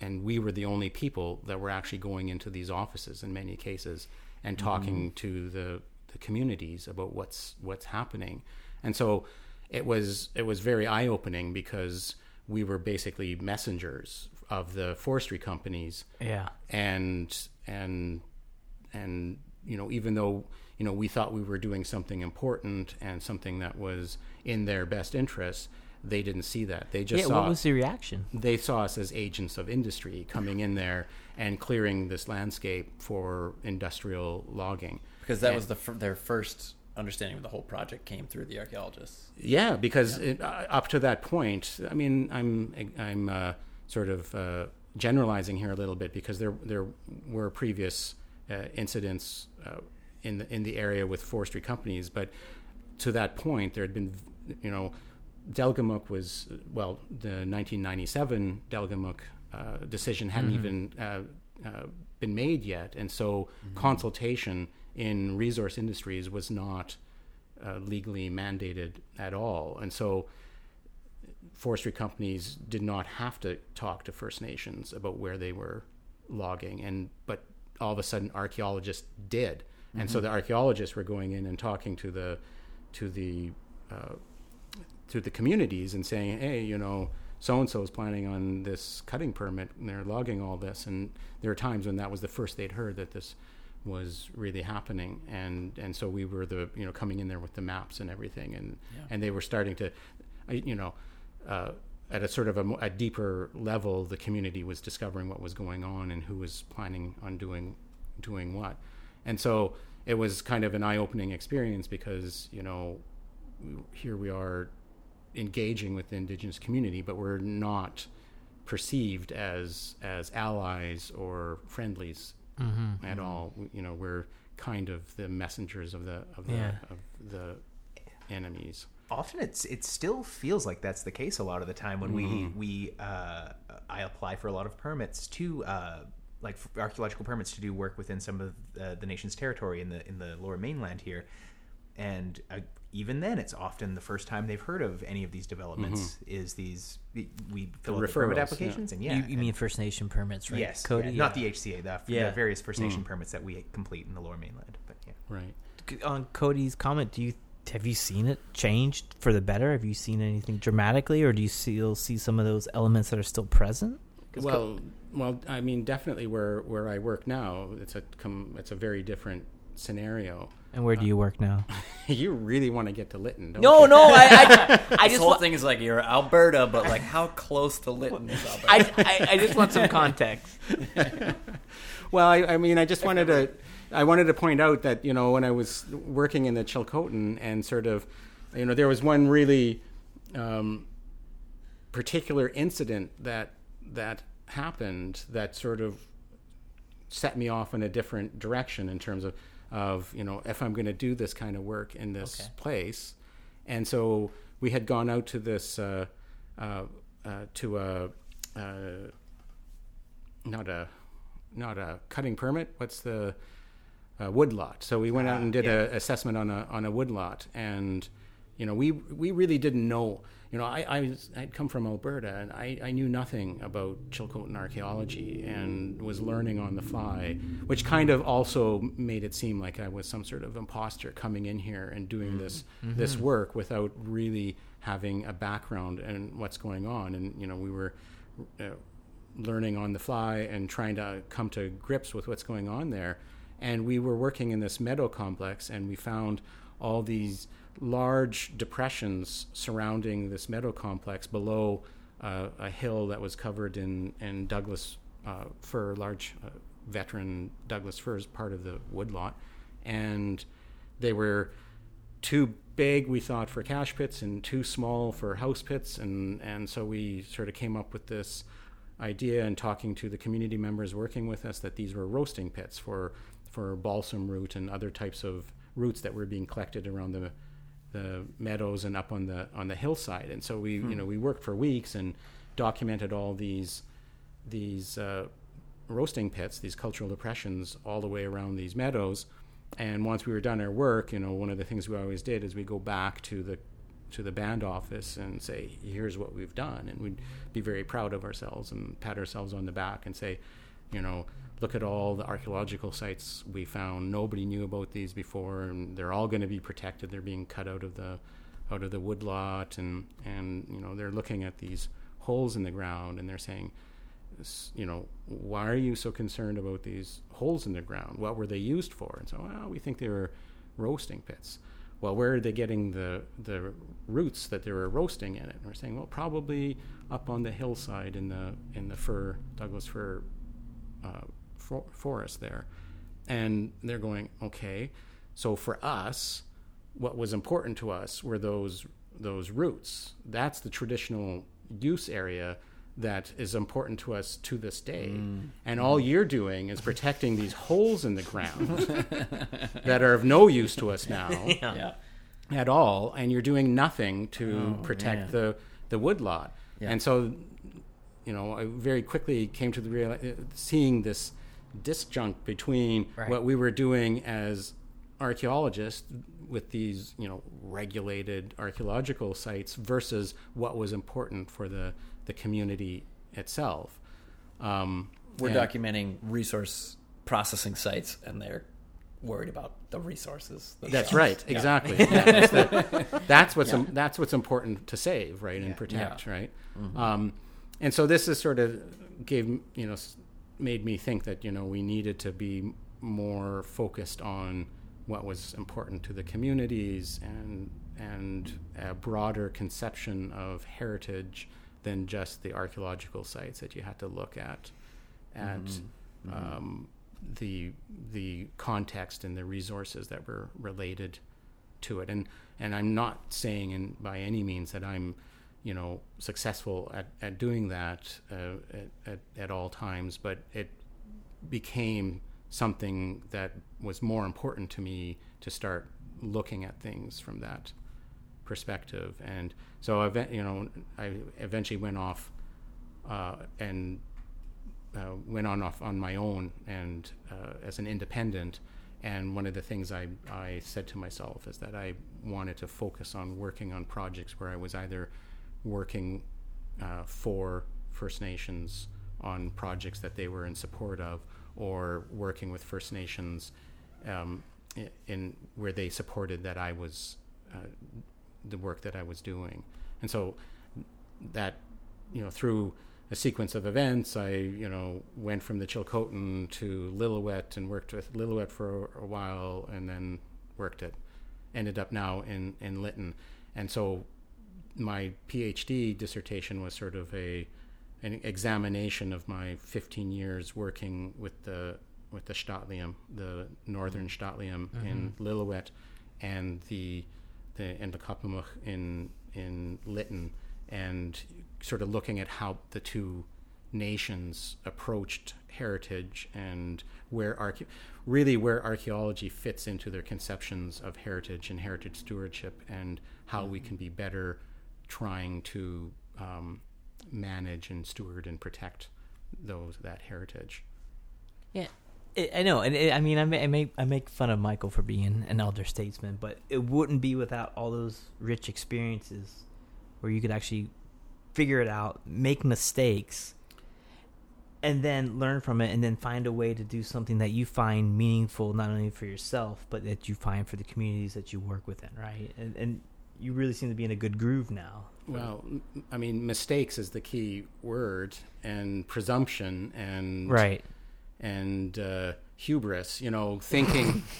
and we were the only people that were actually going into these offices in many cases and talking to the, the communities about what's what's happening, and so it was it was very eye opening because we were basically messengers of the forestry companies Yeah. and and and you know even though you know we thought we were doing something important and something that was in their best interest they didn't see that they just Yeah. saw What was the reaction? they saw us as agents of industry coming in there and clearing this landscape for industrial logging because that was the fir- their first understanding of the whole project came through the archaeologists. Yeah, because It, uh, up to that point, I mean, I'm I'm uh, sort of uh, generalizing here a little bit because there there were previous uh, incidents uh, in the in the area with forestry companies, but to that point, there had been, you know, Delgamuukw was well, the 1997 Delgamuukw uh, decision hadn't even uh, uh, been made yet, and so consultation in resource industries was not uh, legally mandated at all, and so forestry companies did not have to talk to First Nations about where they were logging, and but all of a sudden archaeologists did, and so the archaeologists were going in and talking to the to the uh, to the communities and saying, hey, you know, so and so is planning on this cutting permit, and they're logging all this, and there are times when that was the first they'd heard that this was really happening, and and so we were the you know coming in there with the maps and everything, and Yeah. and they were starting to, you know. Uh, at a sort of a, a deeper level, the community was discovering what was going on and who was planning on doing doing what, and so it was kind of an eye-opening experience because you know here we are engaging with the indigenous community, but we're not perceived as as allies or friendlies Mm-hmm. at all. You know, we're kind of the messengers of the of the Yeah. of the enemies. often it's it still feels like that's the case a lot of the time when we we uh, I apply for a lot of permits to uh, like archaeological permits to do work within some of the, the nation's territory in the in the lower mainland here, and uh, even then it's often the first time they've heard of any of these developments is these we fill out the referrals, permit yeah. applications and yeah you, you and- mean First Nation permits, right? yes Cody. yeah, not the HCA the, Yeah. the various First Nation permits that we complete in the lower mainland but yeah Right. On Cody's comment, do you have you seen it changed for the better? Have you seen anything dramatically, or do you still see some of those elements that are still present? 'Cause Co- Well, well, I mean, definitely where where I work now, it's a com- it's a very different scenario. and where do you work now? you really want to get to Lytton, don't no, you? no, I, I, I This just whole want, thing is like you're Alberta, but like how close to Lytton is Alberta? I, I, I just want some context. Well, I, I mean, I just wanted to, I wanted to point out that you know when I was working in the Chilcotin and sort of, you know, there was one really um, particular incident that that happened that sort of set me off in a different direction in terms of of you know if I'm going to do this kind of work in this Okay. place, and so we had gone out to this uh, uh, uh, to a uh, not a not a cutting permit. What's the uh, wood lot? So we went out Ah, and did yeah. a assessment on a on a wood lot, and you know we we really didn't know. You know, I I was, I'd come from Alberta, and I, I knew nothing about Chilcotin archaeology, and was learning on the fly, which kind of also made it seem like I was some sort of imposter coming in here and doing this this work without really having a background and what's going on. And you know, we were. Uh, learning on the fly and trying to come to grips with what's going on there. And we were working in this meadow complex, and we found all these large depressions surrounding this meadow complex below uh, a hill that was covered in, in Douglas uh, fir, large uh, veteran Douglas firs, part of the woodlot. And they were too big, we thought, for cache pits and too small for house pits. And, and so we sort of came up with this idea and talking to the community members working with us that these were roasting pits for, for balsam root and other types of roots that were being collected around the the meadows and up on the on the hillside. And so we you know we worked for weeks and documented all these these uh, roasting pits, these cultural depressions, all the way around these meadows. And once we were done our work, you know, one of the things we always did is we go back to the to the band office and say, "Here's what we've done," and we'd be very proud of ourselves and pat ourselves on the back and say, you know, look at all the archaeological sites we found. Nobody knew about these before, and they're all going to be protected. They're being cut out of the out of the woodlot, and and you know they're looking at these holes in the ground, and they're saying, you know, why are you so concerned about these holes in the ground? What were they used for? And so, well, we think they were roasting pits. Well, where are they getting the the roots that they were roasting in it? And we're saying, well, probably up on the hillside in the in the fir Douglas fir uh, for, forest there. And they're going, okay. So for us, what was important to us were those those roots. That's the traditional use area that is important to us to this day. Mm. And all you're doing is protecting these holes in the ground that are of no use to us now Yeah. at all, and you're doing nothing to Oh, protect man. the the woodlot. Yeah. And so, you know, I very quickly came to the real seeing this disjunct between Right. what we were doing as archaeologists with these, you know, regulated archaeological sites versus what was important for the the community itself. Um, We're documenting resource processing sites, and they're worried about the resources. That's right, exactly. Yeah, that's what's Yeah. that's what's important to save, right, and Yeah. protect, right. Mm-hmm. Um, and so this is sort of gave you know made me think that you know we needed to be more focused on what was important to the communities and and a broader conception of heritage than just the archaeological sites that you had to look at at Mm-hmm. um, the the context and the resources that were related to it and and I'm not saying in by any means that I'm you know successful at, at doing that uh, at, at, at all times but it became something that was more important to me to start looking at things from that perspective and so I you know I eventually went off uh, and uh, went on off on my own and uh, as an independent. And one of the things I, I said to myself is that I wanted to focus on working on projects where I was either working uh, for First Nations on projects that they were in support of, or working with First Nations um, in, where they supported that I was uh, the work that I was doing. And so that you know through a sequence of events i you know went from the chilcotin to lillooet and worked with lillooet for a, a while and then worked at ended up now in in lytton and so my phd dissertation was sort of a an examination of my 15 years working with the with the St'át'imc, the northern mm-hmm. St'át'imc in mm-hmm. Lillooet, and the the and the Kapamuk in in Lytton, and sort of looking at how the two nations approached heritage and where arche- really where archaeology fits into their conceptions of heritage and heritage stewardship and how we mm-hmm. can be better trying to um, manage and steward and protect those that heritage. Yeah, I I know, and it, I mean, I, ma- I make I make fun of Michael for being an elder statesman, but it wouldn't be without all those rich experiences where you could actually figure it out, make mistakes, and then learn from it, and then find a way to do something that you find meaningful not only for yourself, but that you find for the communities that you work within, right? And and you really seem to be in a good groove now. Well, I mean, mistakes is the key word, and presumption, and Right. and uh, hubris. You know, thinking.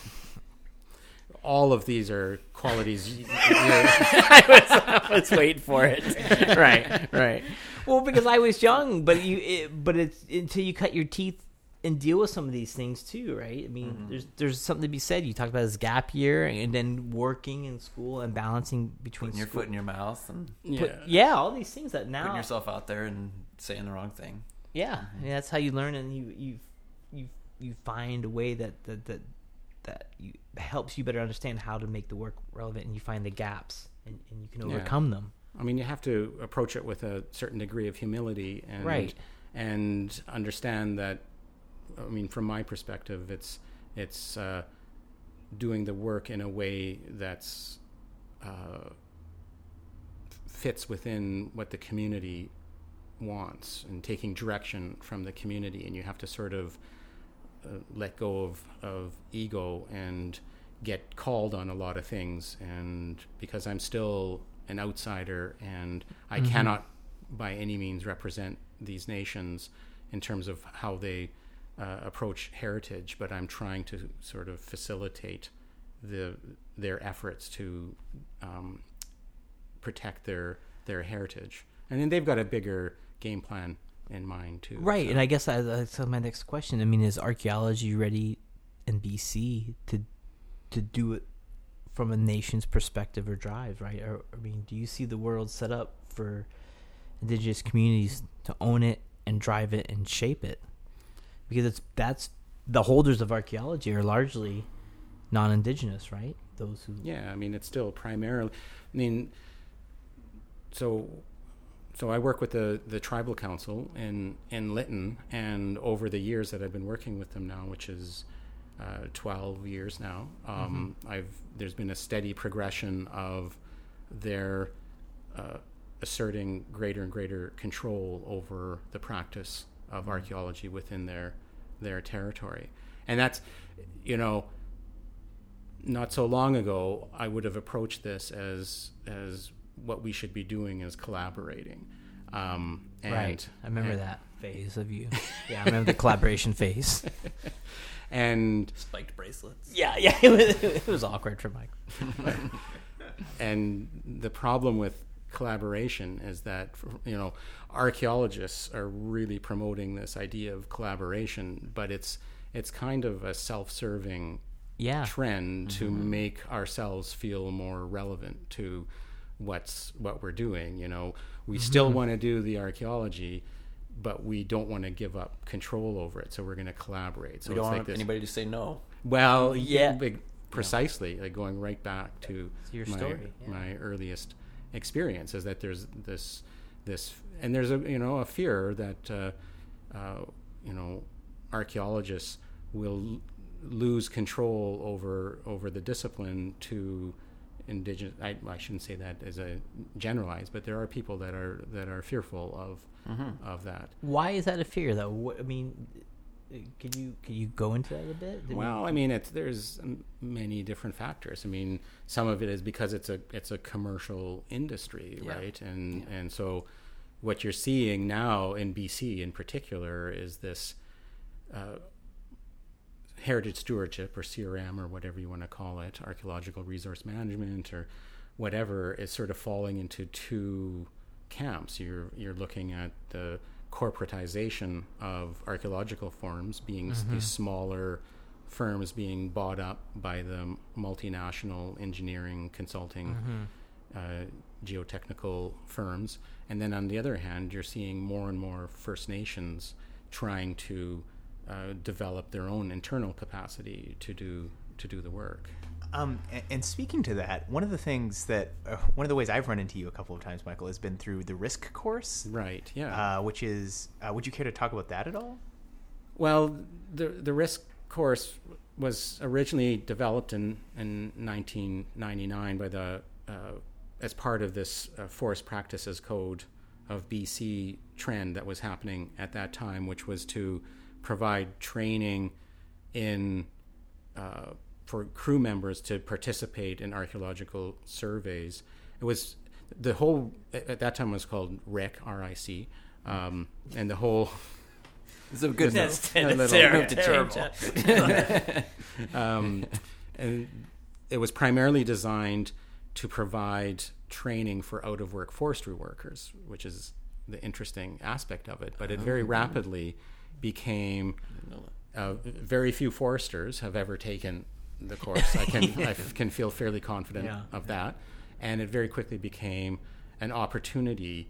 all of these are qualities. y- y- Let's wait for it. right, right. Well, because I was young, but you, it, but it's until you cut your teeth and deal with some of these things too, right? I mean, mm-hmm. there's there's something to be said. You talked about this gap year and then working in school and balancing between Putting your school- foot in your mouth and yeah. Put- yeah, all these things that now, putting yourself out there and saying the wrong thing. yeah, I mm-hmm. mean, that's how you learn, and you you you you find a way that that that that you, helps you better understand how to make the work relevant, and you find the gaps, and, and you can Yeah. overcome them. I mean, you have to approach it with a certain degree of humility and Right. and understand that. I mean, from my perspective, it's it's uh, doing the work in a way that's uh, fits within what the community wants and taking direction from the community, and you have to sort of uh, let go of, of ego and get called on a lot of things. And because I'm still an outsider and I cannot by any means represent these nations in terms of how they uh, approach heritage, but I'm trying to sort of facilitate the their efforts to um, protect their their heritage. And then they've got a bigger game plan in mind too. Right, so- and I guess that, that's my next question. I mean, is archaeology ready in BC to to do it from a nation's perspective or drive? Right, or I mean, do you see the world set up for indigenous communities to own it and drive it and shape it? Because it's that's the holders of archaeology are largely non-indigenous, right? Those who Yeah, I mean it's still primarily. I mean, so so I work with the the tribal council in in Lytton, and over the years that I've been working with them now, which is uh, twelve years now, um, I've there's been a steady progression of their uh, asserting greater and greater control over the practice of archaeology within their their territory, and that's you know not so long ago, I would have approached this as as what we should be doing is collaborating. Um, and, right. I remember and- that phase of you. Yeah, I remember the collaboration phase. And Spiked bracelets. Yeah, yeah, it was, it was awkward for Mike. and the problem with collaboration is that you know archaeologists are really promoting this idea of collaboration, but it's it's kind of a self-serving Yeah, trend to mm-hmm. make ourselves feel more relevant to what's what we're doing. You know, we mm-hmm. still want to do the archaeology, but we don't want to give up control over it. So we're going to collaborate. So We don't it's want like this. anybody to say no. Well, Yeah. big- precisely. Like going right back to To your my, story, yeah. my earliest experience is that there's this this and there's a you know a fear that uh, uh, you know archaeologists will lose control over over the discipline to indigenous I, I shouldn't say that as a generalized but there are people that are that are fearful of of that Why is that a fear, though? What, I mean, could you could you go into that a bit? Did Well, I mean, it's there's many different factors. I mean, some of it is because it's a it's a commercial industry, Yeah. right? And and so what you're seeing now in BC in particular is this uh, heritage stewardship or CRM or whatever you want to call it, archaeological resource management or whatever, is sort of falling into two camps. You're you're looking at the corporatization of archaeological firms being s these smaller firms being bought up by the multinational engineering consulting uh, geotechnical firms. And then on the other hand, you're seeing more and more First Nations trying to uh, develop their own internal capacity to do to do the work. Um, and speaking to that, one of the things that uh, one of the ways I've run into you a couple of times, Michael, has been through the RISC course, Right. Yeah. uh, which is. Uh, would you care to talk about that at all? Well, the the RISC course was originally developed in in 1999 by the uh, as part of this uh, forest practices code of BC trend that was happening at that time, which was to provide training in uh, for crew members to participate in archaeological surveys. It was the whole at at that time was called RIC, R-I-C, um, and the whole It's a good That's, a that's little- terrible. move to change terrible. um, and it was primarily designed to provide training for out of work forestry workers, which is the interesting aspect of it. But it very rapidly became uh, very few foresters have ever taken the course. I can I f- can feel fairly confident Yeah. of that, and it very quickly became an opportunity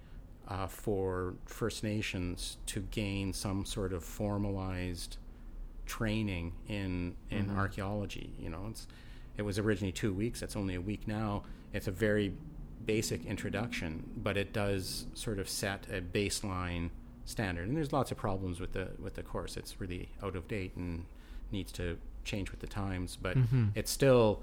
uh, for First Nations to gain some sort of formalized training in in archaeology. You know, it's it was originally two weeks. It's only a week now. It's a very basic introduction, but it does sort of set a baseline standard. And there's lots of problems with the with the course. It's really out of date and needs to change with the times. But it's still,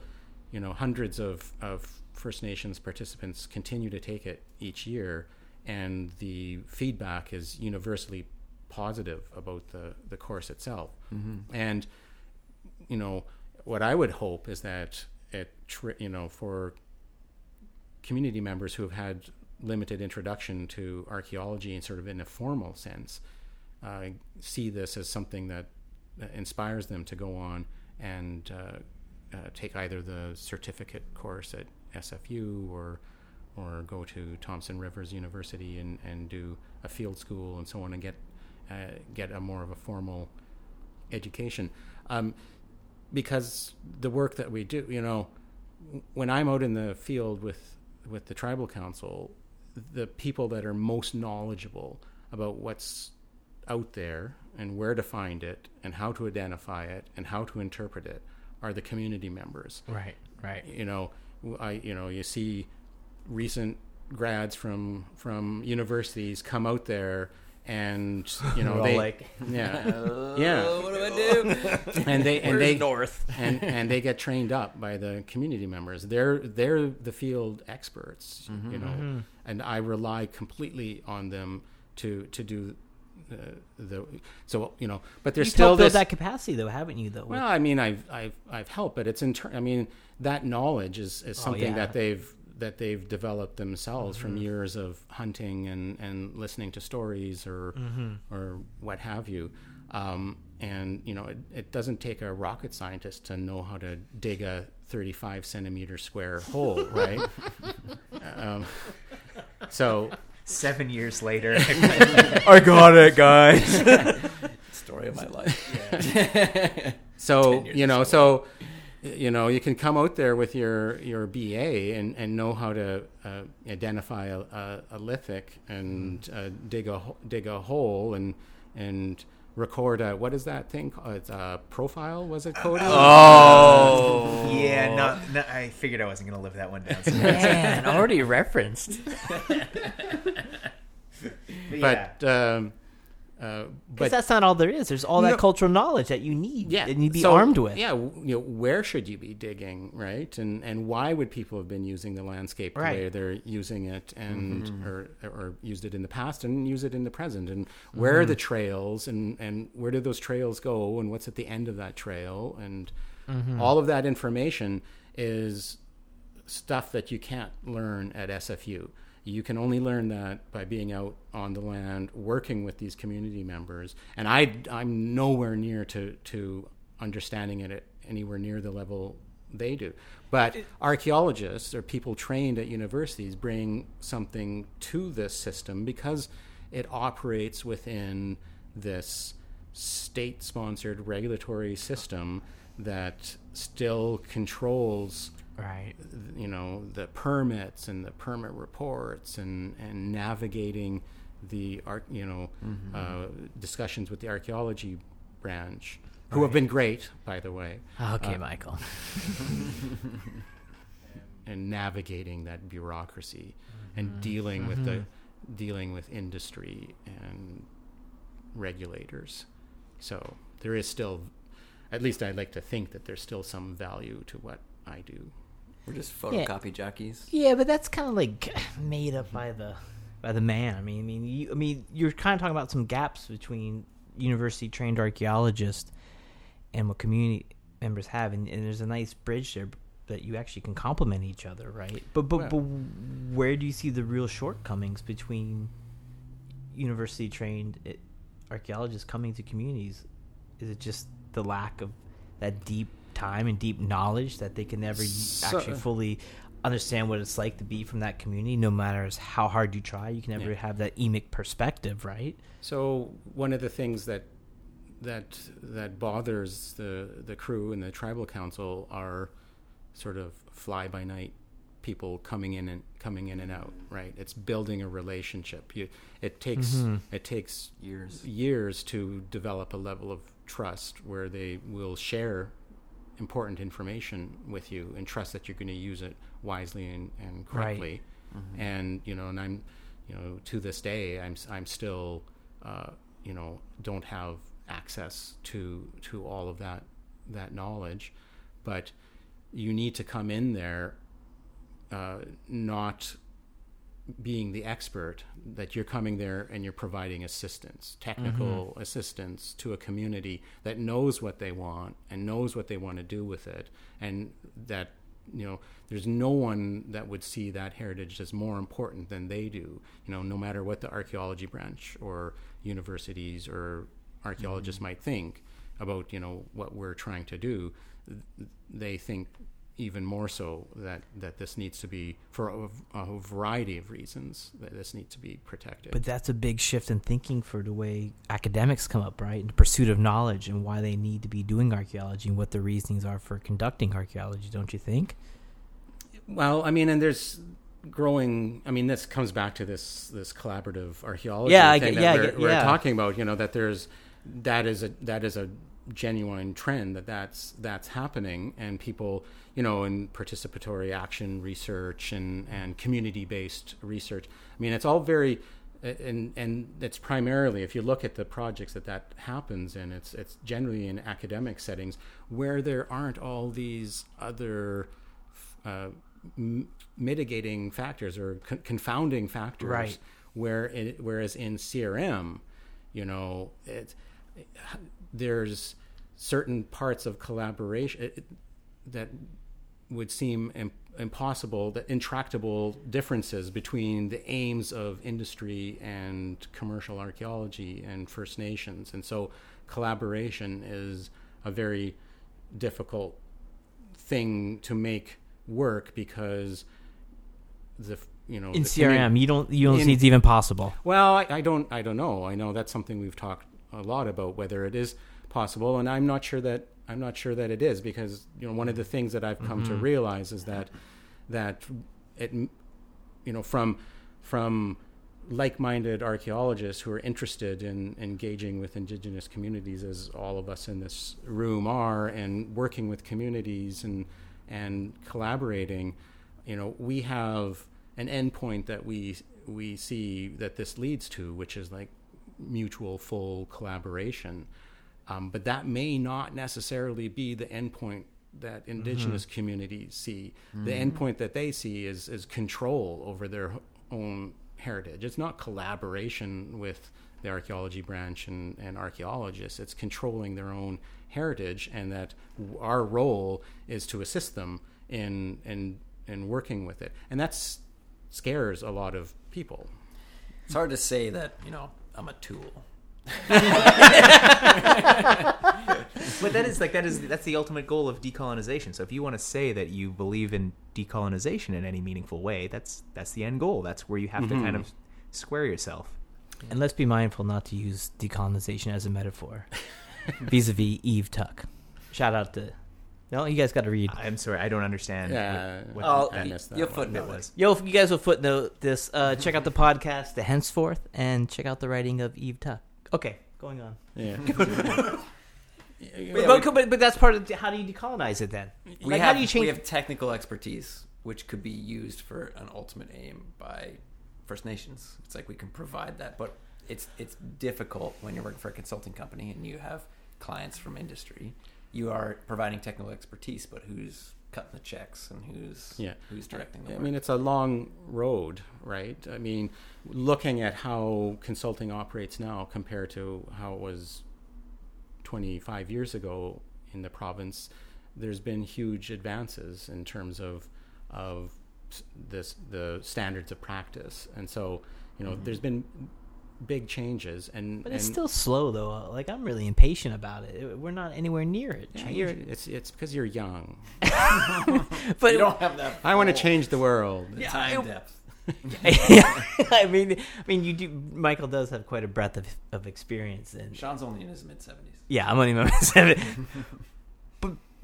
you know, hundreds of of First Nations participants continue to take it each year, and the feedback is universally positive about the the course itself. And you know, what I would hope is that it, you know, for community members who have had limited introduction to archaeology and sort of in a formal sense, uh, see this as something that inspires them to go on and uh, uh, take either the certificate course at SFU or or go to Thompson Rivers University and, and do a field school and so on and get uh, get a more of a formal education. Um, because the work that we do, you know, when I'm out in the field with with the tribal council, the people that are most knowledgeable about what's out there and where to find it and how to identify it and how to interpret it are the community members Right, right. you know I you know you see recent grads from from universities come out there and you know they like, yeah yeah what do I do? and they and Where's they north? and and they get trained up by the community members they're they're the field experts Mm-hmm. you know and i rely completely on them to to do uh, the so you know but there's You've still this that capacity, though, haven't you? Though. well, I mean, I've I've I've helped, but it's in. I mean, that knowledge is, is Oh, something yeah. that they've that they've developed themselves Mm-hmm. from years of hunting and, and listening to stories or Mm-hmm. or what have you. Um, and you know, it, it doesn't take a rocket scientist to know how to dig a 35 centimeter square hole, right? um, so Seven years later, I got it, guys. Story of my life. So you know, so you know, you can come out there with your your BA and, and know how to uh, identify a, a, a lithic and uh, dig a dig a hole and and record a what is that thing called? It's a profile. Was it Cody? Oh, yeah. No, no, I figured I wasn't gonna live that one down. So- Man, already referenced. but yeah. but um, uh, but that's not all there is. There's all that No. cultural knowledge that you need. yeah, and you'd be so, armed with. Yeah, you know, where should you be digging, right? And and why would people have been using the landscape the Right. way they're using it, and mm-hmm. or or used it in the past and use it in the present? And where are mm-hmm. the trails, and and where do those trails go, and what's at the end of that trail, and mm-hmm. all of that information is stuff that you can't learn at SFU. You can only learn that by being out on the land, working with these community members. And I, I'm nowhere near to, to understanding it at anywhere near the level they do. But archaeologists or people trained at universities bring something to this system because it operates within this state sponsored regulatory system that still controls Right. you know the permits and the permit reports and and navigating the art you know mm-hmm. uh, discussions with the archaeology branch who have been great by the way. Okay, um, Michael. and navigating that bureaucracy and mm-hmm. dealing with the mm-hmm. dealing with industry and regulators. So there is still at least i'd like to think that there's still some value to what i do We're just photocopy jockeys. Yeah, but that's kind of like made up by the by the man. I mean, I mean, you, I mean, you're kind of talking about some gaps between university trained archaeologists and what community members have, and, and there's a nice bridge there that you actually can complement each other, right? But but, but where do you see the real shortcomings between university trained eh, archaeologists coming to communities? Is it just the lack of that deep time and deep knowledge that they can never So- actually uh, fully understand what it's like to be from that community no matter how hard you try you can never Yeah. have that emic perspective right So one of the things that that that bothers the the crew and the tribal council are sort of fly by night people coming in and coming in and out. Right? It's building a relationship. You, it takes mm-hmm. it takes Years. years to develop a level of trust, where they will share important information with you and trust that you're going to use it wisely and, and correctly. And you know, and I'm, you know, to this day, I'm I'm still, uh, you know, don't have access to to all of that that knowledge, but you need to come in there uh, not being the expert that you're coming there and you're providing assistance technical mm-hmm. assistance to a community that knows what they want and knows what they want to do with it and that you know there's no one that would see that heritage as more important than they do you know no matter what the archaeology branch or universities or archaeologists mm-hmm. might think about you know what we're trying to do. They think even more so that that this needs to be for a, a variety of reasons that this needs to be protected But that's a big shift in thinking for the way academics come up, right? In the pursuit of knowledge and why they need to be doing archaeology and what the reasonings are for conducting archaeology, don't you think? Well, I mean, and there's growing. I mean, this comes back to this this collaborative archaeology Yeah, I thing get- that yeah, I we're, get- we're talking about. You know, that there's that is a that is a genuine trend that that's that's happening, and people, you know, in participatory action research and and community based research. I mean, it's all very. And and it's primarily if you look at the projects that that happens in, it's it's generally in academic settings where there aren't all these other uh, m- mitigating factors or con- confounding factors. Right. Where it, whereas in CRM, you know, it, there's certain parts of collaboration it, that would seem Im- impossible, that intractable differences between the aims of industry and commercial archaeology and First Nations, and so collaboration is a very difficult thing to make work because the you know In the CRM, you don't you don't in- see it's even possible. well, I, I don't. I don't know. I know that's something we've talked a lot about whether it is possible, and I'm not sure that I'm not sure that it is because you know one of the things that I've come to mm-hmm. realize is that that it you know from from like-minded archaeologists who are interested in engaging with indigenous communities as all of us in this room are and working with communities and and collaborating you know we have an endpoint that we we see that this leads to which is like mutual full collaboration um, but that may not necessarily be the endpoint that indigenous communities see. The endpoint that they see is is control over their own heritage. It's not collaboration with the archaeology branch and, and archaeologists. It's controlling their own heritage, and that our role is to assist them in in in working with it. And that scares a lot of people. It's hard to say that you know I'm a tool. But that is like that is that's the ultimate goal of decolonization. So if you want to say that you believe in decolonization in any meaningful way, that's that's the end goal. That's where you have to kind of square yourself. And let's be mindful not to use decolonization as a metaphor vis-a-vis Eve Tuck. Shout out to No, you guys got to read. I'm sorry, I don't understand. Yeah, what, what I that missed that Your footnote. bit was. Yo, if you guys will footnote this, uh, check out the podcast, The Henceforth, and check out the writing of Eve Tuck. Okay, going on. Yeah. But, but, but that's part of how do you decolonize it then? We Like, have how do you change? we have technical expertise which could be used for an ultimate aim by First Nations. It's like we can provide that, but it's it's difficult when you're working for a consulting company and you have clients from industry. You are providing technical expertise, but who's cutting the checks and who's Yeah. who's directing the I mean, it's a long road, right? I mean, looking at how consulting operates now compared to how it was 25 years ago in the province, there's been huge advances in terms of of this the standards of practice, and so you know, mm-hmm. there's been big changes, and but it's and still slow though. Uh, like I'm really impatient about it. We're not anywhere near it. yeah, You're- you're- it's it's because you're young. but you don't have that. I want to change the world. time it- depth. I mean, I mean, you do. Michael does have quite a breadth of, of experience, and Sean's only in his mid seventies. yeah, I'm only member seven. but,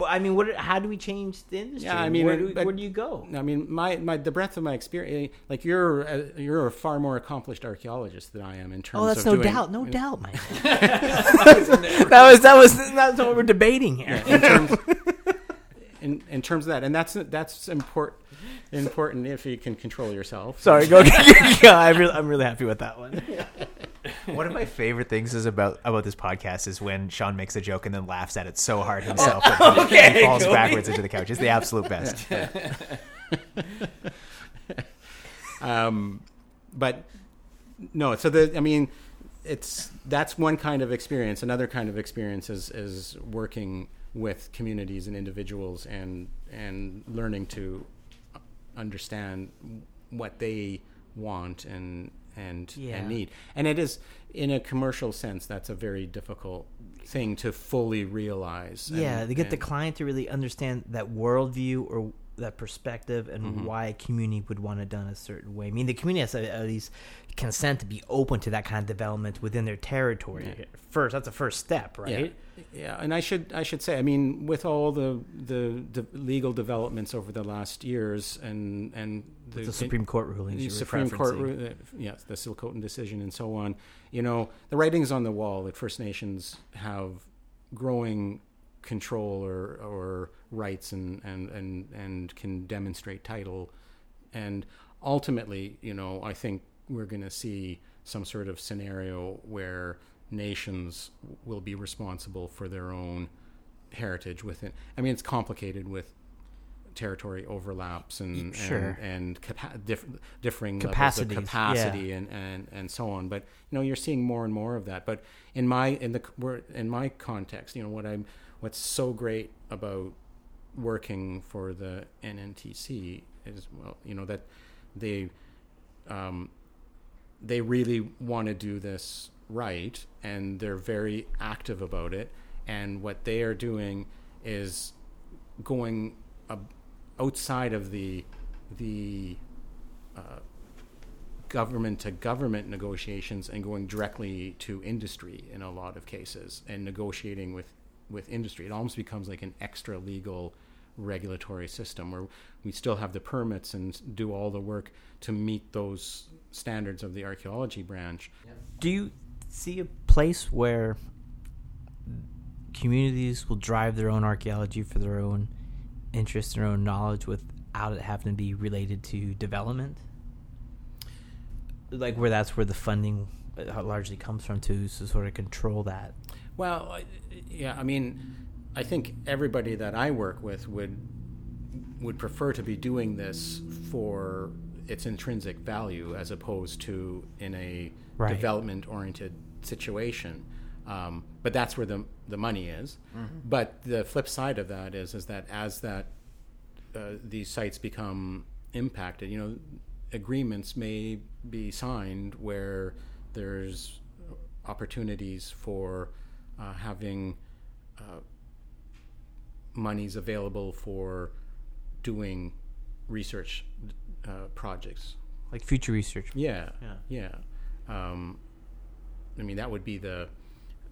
but I mean, what? How do we change the industry? Yeah, I mean, where do, but- where do you go? I mean, my, my the breadth of my experience, like you're a, you're a far more accomplished archaeologist than I am in terms. Oh, that's no doing- doubt, no doubt, Michael. that was that was that's what we're debating here. in terms in, in terms of that, and that's that's important important if you can control yourself. Sorry, go. yeah, I'm really, I'm really happy with that one. One of my favorite things is about about this podcast is when Sean makes a joke and then laughs at it so hard himself that he- Okay, falls Kobe. backwards into the couch. It's the absolute best. um, but no, so the I mean, it's that's one kind of experience. Another kind of experience is is working with communities and individuals and and learning to understand what they want and and Yeah. and need. And it is in a commercial sense that's a very difficult thing to fully realize. Yeah, and- to get the client to really understand that worldview or that perspective and mm-hmm. why a community would want it done a certain way. I mean, the community has to at least consent to be open to that kind of development within their territory. Yeah. First, that's the first step, right? Yeah. Yeah, and I should I should say, I mean, with all the the, the legal developments over the last years, and and the, The Supreme Court rulings. the Supreme Court, uh, yes, the Tsilhqot'in decision, and so on. You know, the writings on the wall that First Nations have growing control or or rights and and and and can demonstrate title, and ultimately, you know, I think we're going to see some sort of scenario where nations will be responsible for their own heritage within. I mean, it's complicated with territory overlaps and Sure. and, and capa- diff- differing of capacity and, and, and so on. But you know, you're seeing more and more of that. But in my in the in my context, you know, what I'm what's so great about working for the NNTC is well, you know that they um, they really want to do this right and they're very active about it and what they are doing is going outside of the the uh, government to government negotiations and going directly to industry in a lot of cases and negotiating with with industry. It almost becomes like an extra legal regulatory system where we still have the permits and do all the work to meet those standards of the archaeology branch. Do you see a place where communities will drive their own archaeology for their own interest, their own knowledge, without it having to be related to development? Like where that's where the funding uh, largely comes from to, to sort of control that. Well, yeah, I mean, I think everybody that I work with would would prefer to be doing this for its intrinsic value as opposed to in a Right. development oriented situation. Um, but that's where the the money is. But the flip side of that is is that as that uh, these sites become impacted, you know, agreements may be signed where there's opportunities for uh, having uh, monies available for doing research uh, projects. Like future research. Yeah, Yeah. yeah. Um, I mean, that would be the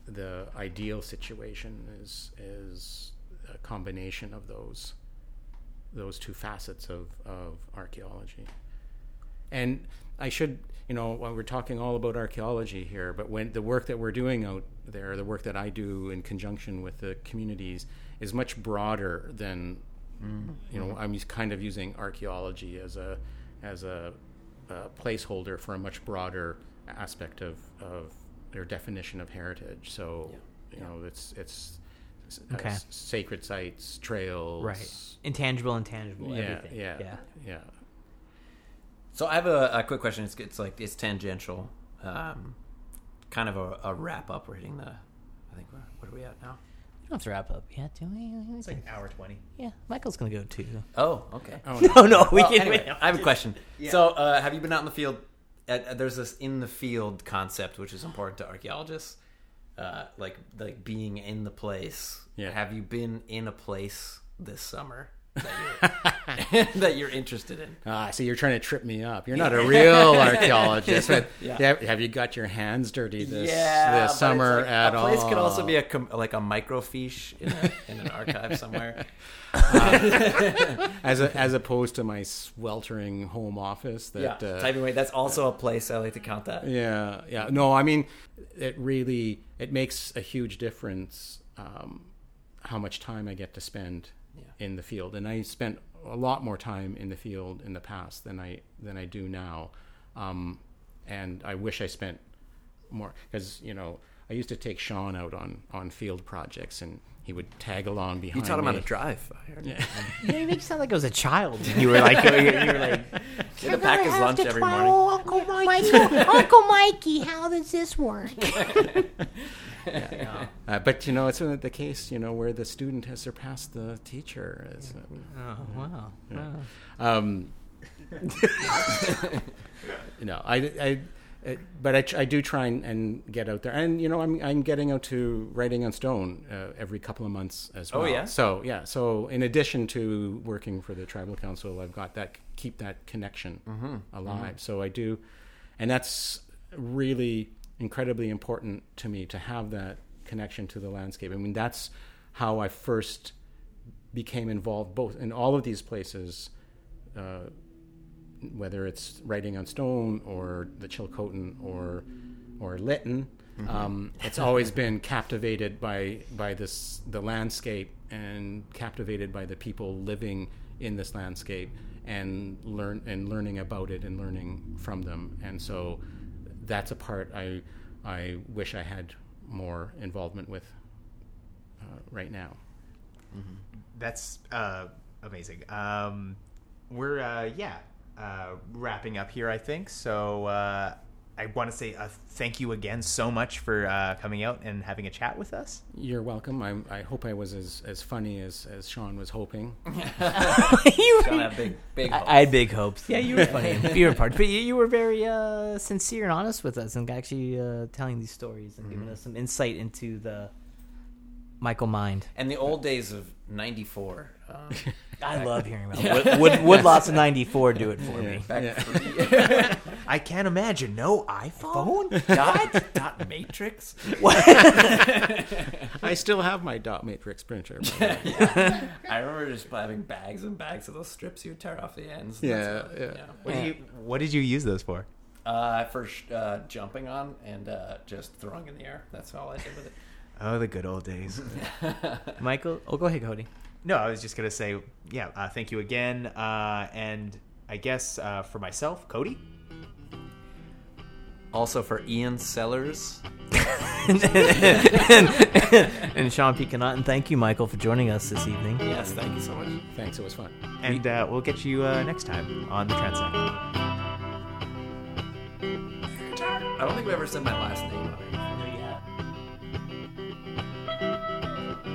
the ideal situation. Is is a combination of those those two facets of of archaeology. And I should, you know, while we're talking all about archaeology here, but when the work that we're doing out there, the work that I do in conjunction with the communities, is much broader than, you know, I'm kind of using archaeology as a as a, a placeholder for a much broader aspect of of their definition of heritage. So, you know, it's it's Okay. s- sacred sites, trails, Right. Intangible, intangible, Yeah, everything. yeah, Yeah. yeah. So I have a, a quick question. It's, it's like it's tangential, um, kind of a, a wrap up. We're hitting the. I think we're, what are we at now? You don't have to wrap up yet, do we? It's like an hour twenty. yeah, Michael's gonna go too. Oh, okay. Oh, No, no, we Well, can. anyway, I have a question. So, uh, have you been out in the field? Uh, there's this in the field concept, which is important to archaeologists, uh, like like being in the place. Yeah. Have you been in a place this summer that you're, that you're interested in. Ah, so you're trying to trip me up. You're not a real archaeologist. But Yeah. have, you got your hands dirty this, yeah, this summer like, at a place all? could also be a like a microfiche in, a, in an archive somewhere. as a, as opposed to my sweltering home office. Yeah, That uh, typing away. That's also a place I like to count that. Yeah, yeah. No, I mean, it really it makes a huge difference um, how much time I get to spend Yeah. in the field, and I spent a lot more time in the field in the past than I than I do now, um, and I wish I spent more because you know I used to take Sean out on on field projects, and he would tag along behind. You behind taught him me. how to drive. I heard. Yeah. You, know, you make it sound like I was a child. You were like, you were like, He had to pack his lunch every morning. Oh, Uncle Mikey, Uncle Mikey, how does this work? Uh, but you know, it's the case, you know, where the student has surpassed the teacher. It's, uh, oh wow, wow. Um, you know, I, I, uh, but I, I do try and, and get out there, and you know, I'm I'm getting out to writing on stone uh, every couple of months as well. Oh, yeah? So yeah, so in addition to working for the tribal council, I've got that keep that connection Mm-hmm. alive. So I do, and that's really incredibly important to me to have that connection to the landscape. I mean, that's how I first became involved both in all of these places, uh, whether it's writing on stone or the Chilcotin or or Lytton. Um, it's always been captivated by by this the landscape and captivated by the people living in this landscape and learn and learning about it and learning from them. And so that's a part I I wish I had more involvement with uh, right now. That's uh, amazing. Um, we're uh, yeah uh, wrapping up here, I think. So uh, I want to say uh, thank you again so much for uh, coming out and having a chat with us. You're welcome. I, I hope I was as, as funny as, as Sean was hoping. you Sean had big, big. I, I had big hopes. Yeah, you were funny. you were part, but you, you were very uh, sincere and honest with us, and actually uh, telling these stories and giving us some insight into the Michael mind. and the old days of '94. Um, I love hearing about would, would, would lots of '94 do it for me? Yeah. I can't imagine no iPhone. dot, dot matrix. I still have my dot matrix printer. by the way. I remember just having bags and bags of those strips you would tear off the ends. Yeah, That's yeah. What did you What did you use those for? Uh, for uh, jumping on and uh, just throwing in the air. That's all I did with it. Oh, the good old days. Michael, oh, go ahead, Cody. no, I was just gonna say yeah. Uh, thank you again, uh, and I guess uh, for myself, Cody. Also for Ian Sellers. and, and Sean P. Connaughton, thank you, Michael, for joining us this evening. Yes, thank you so much. Thanks, it was fun. And uh, we'll get you uh, next time on the Transect. I don't think we ever said my last name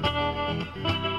on it. Yeah.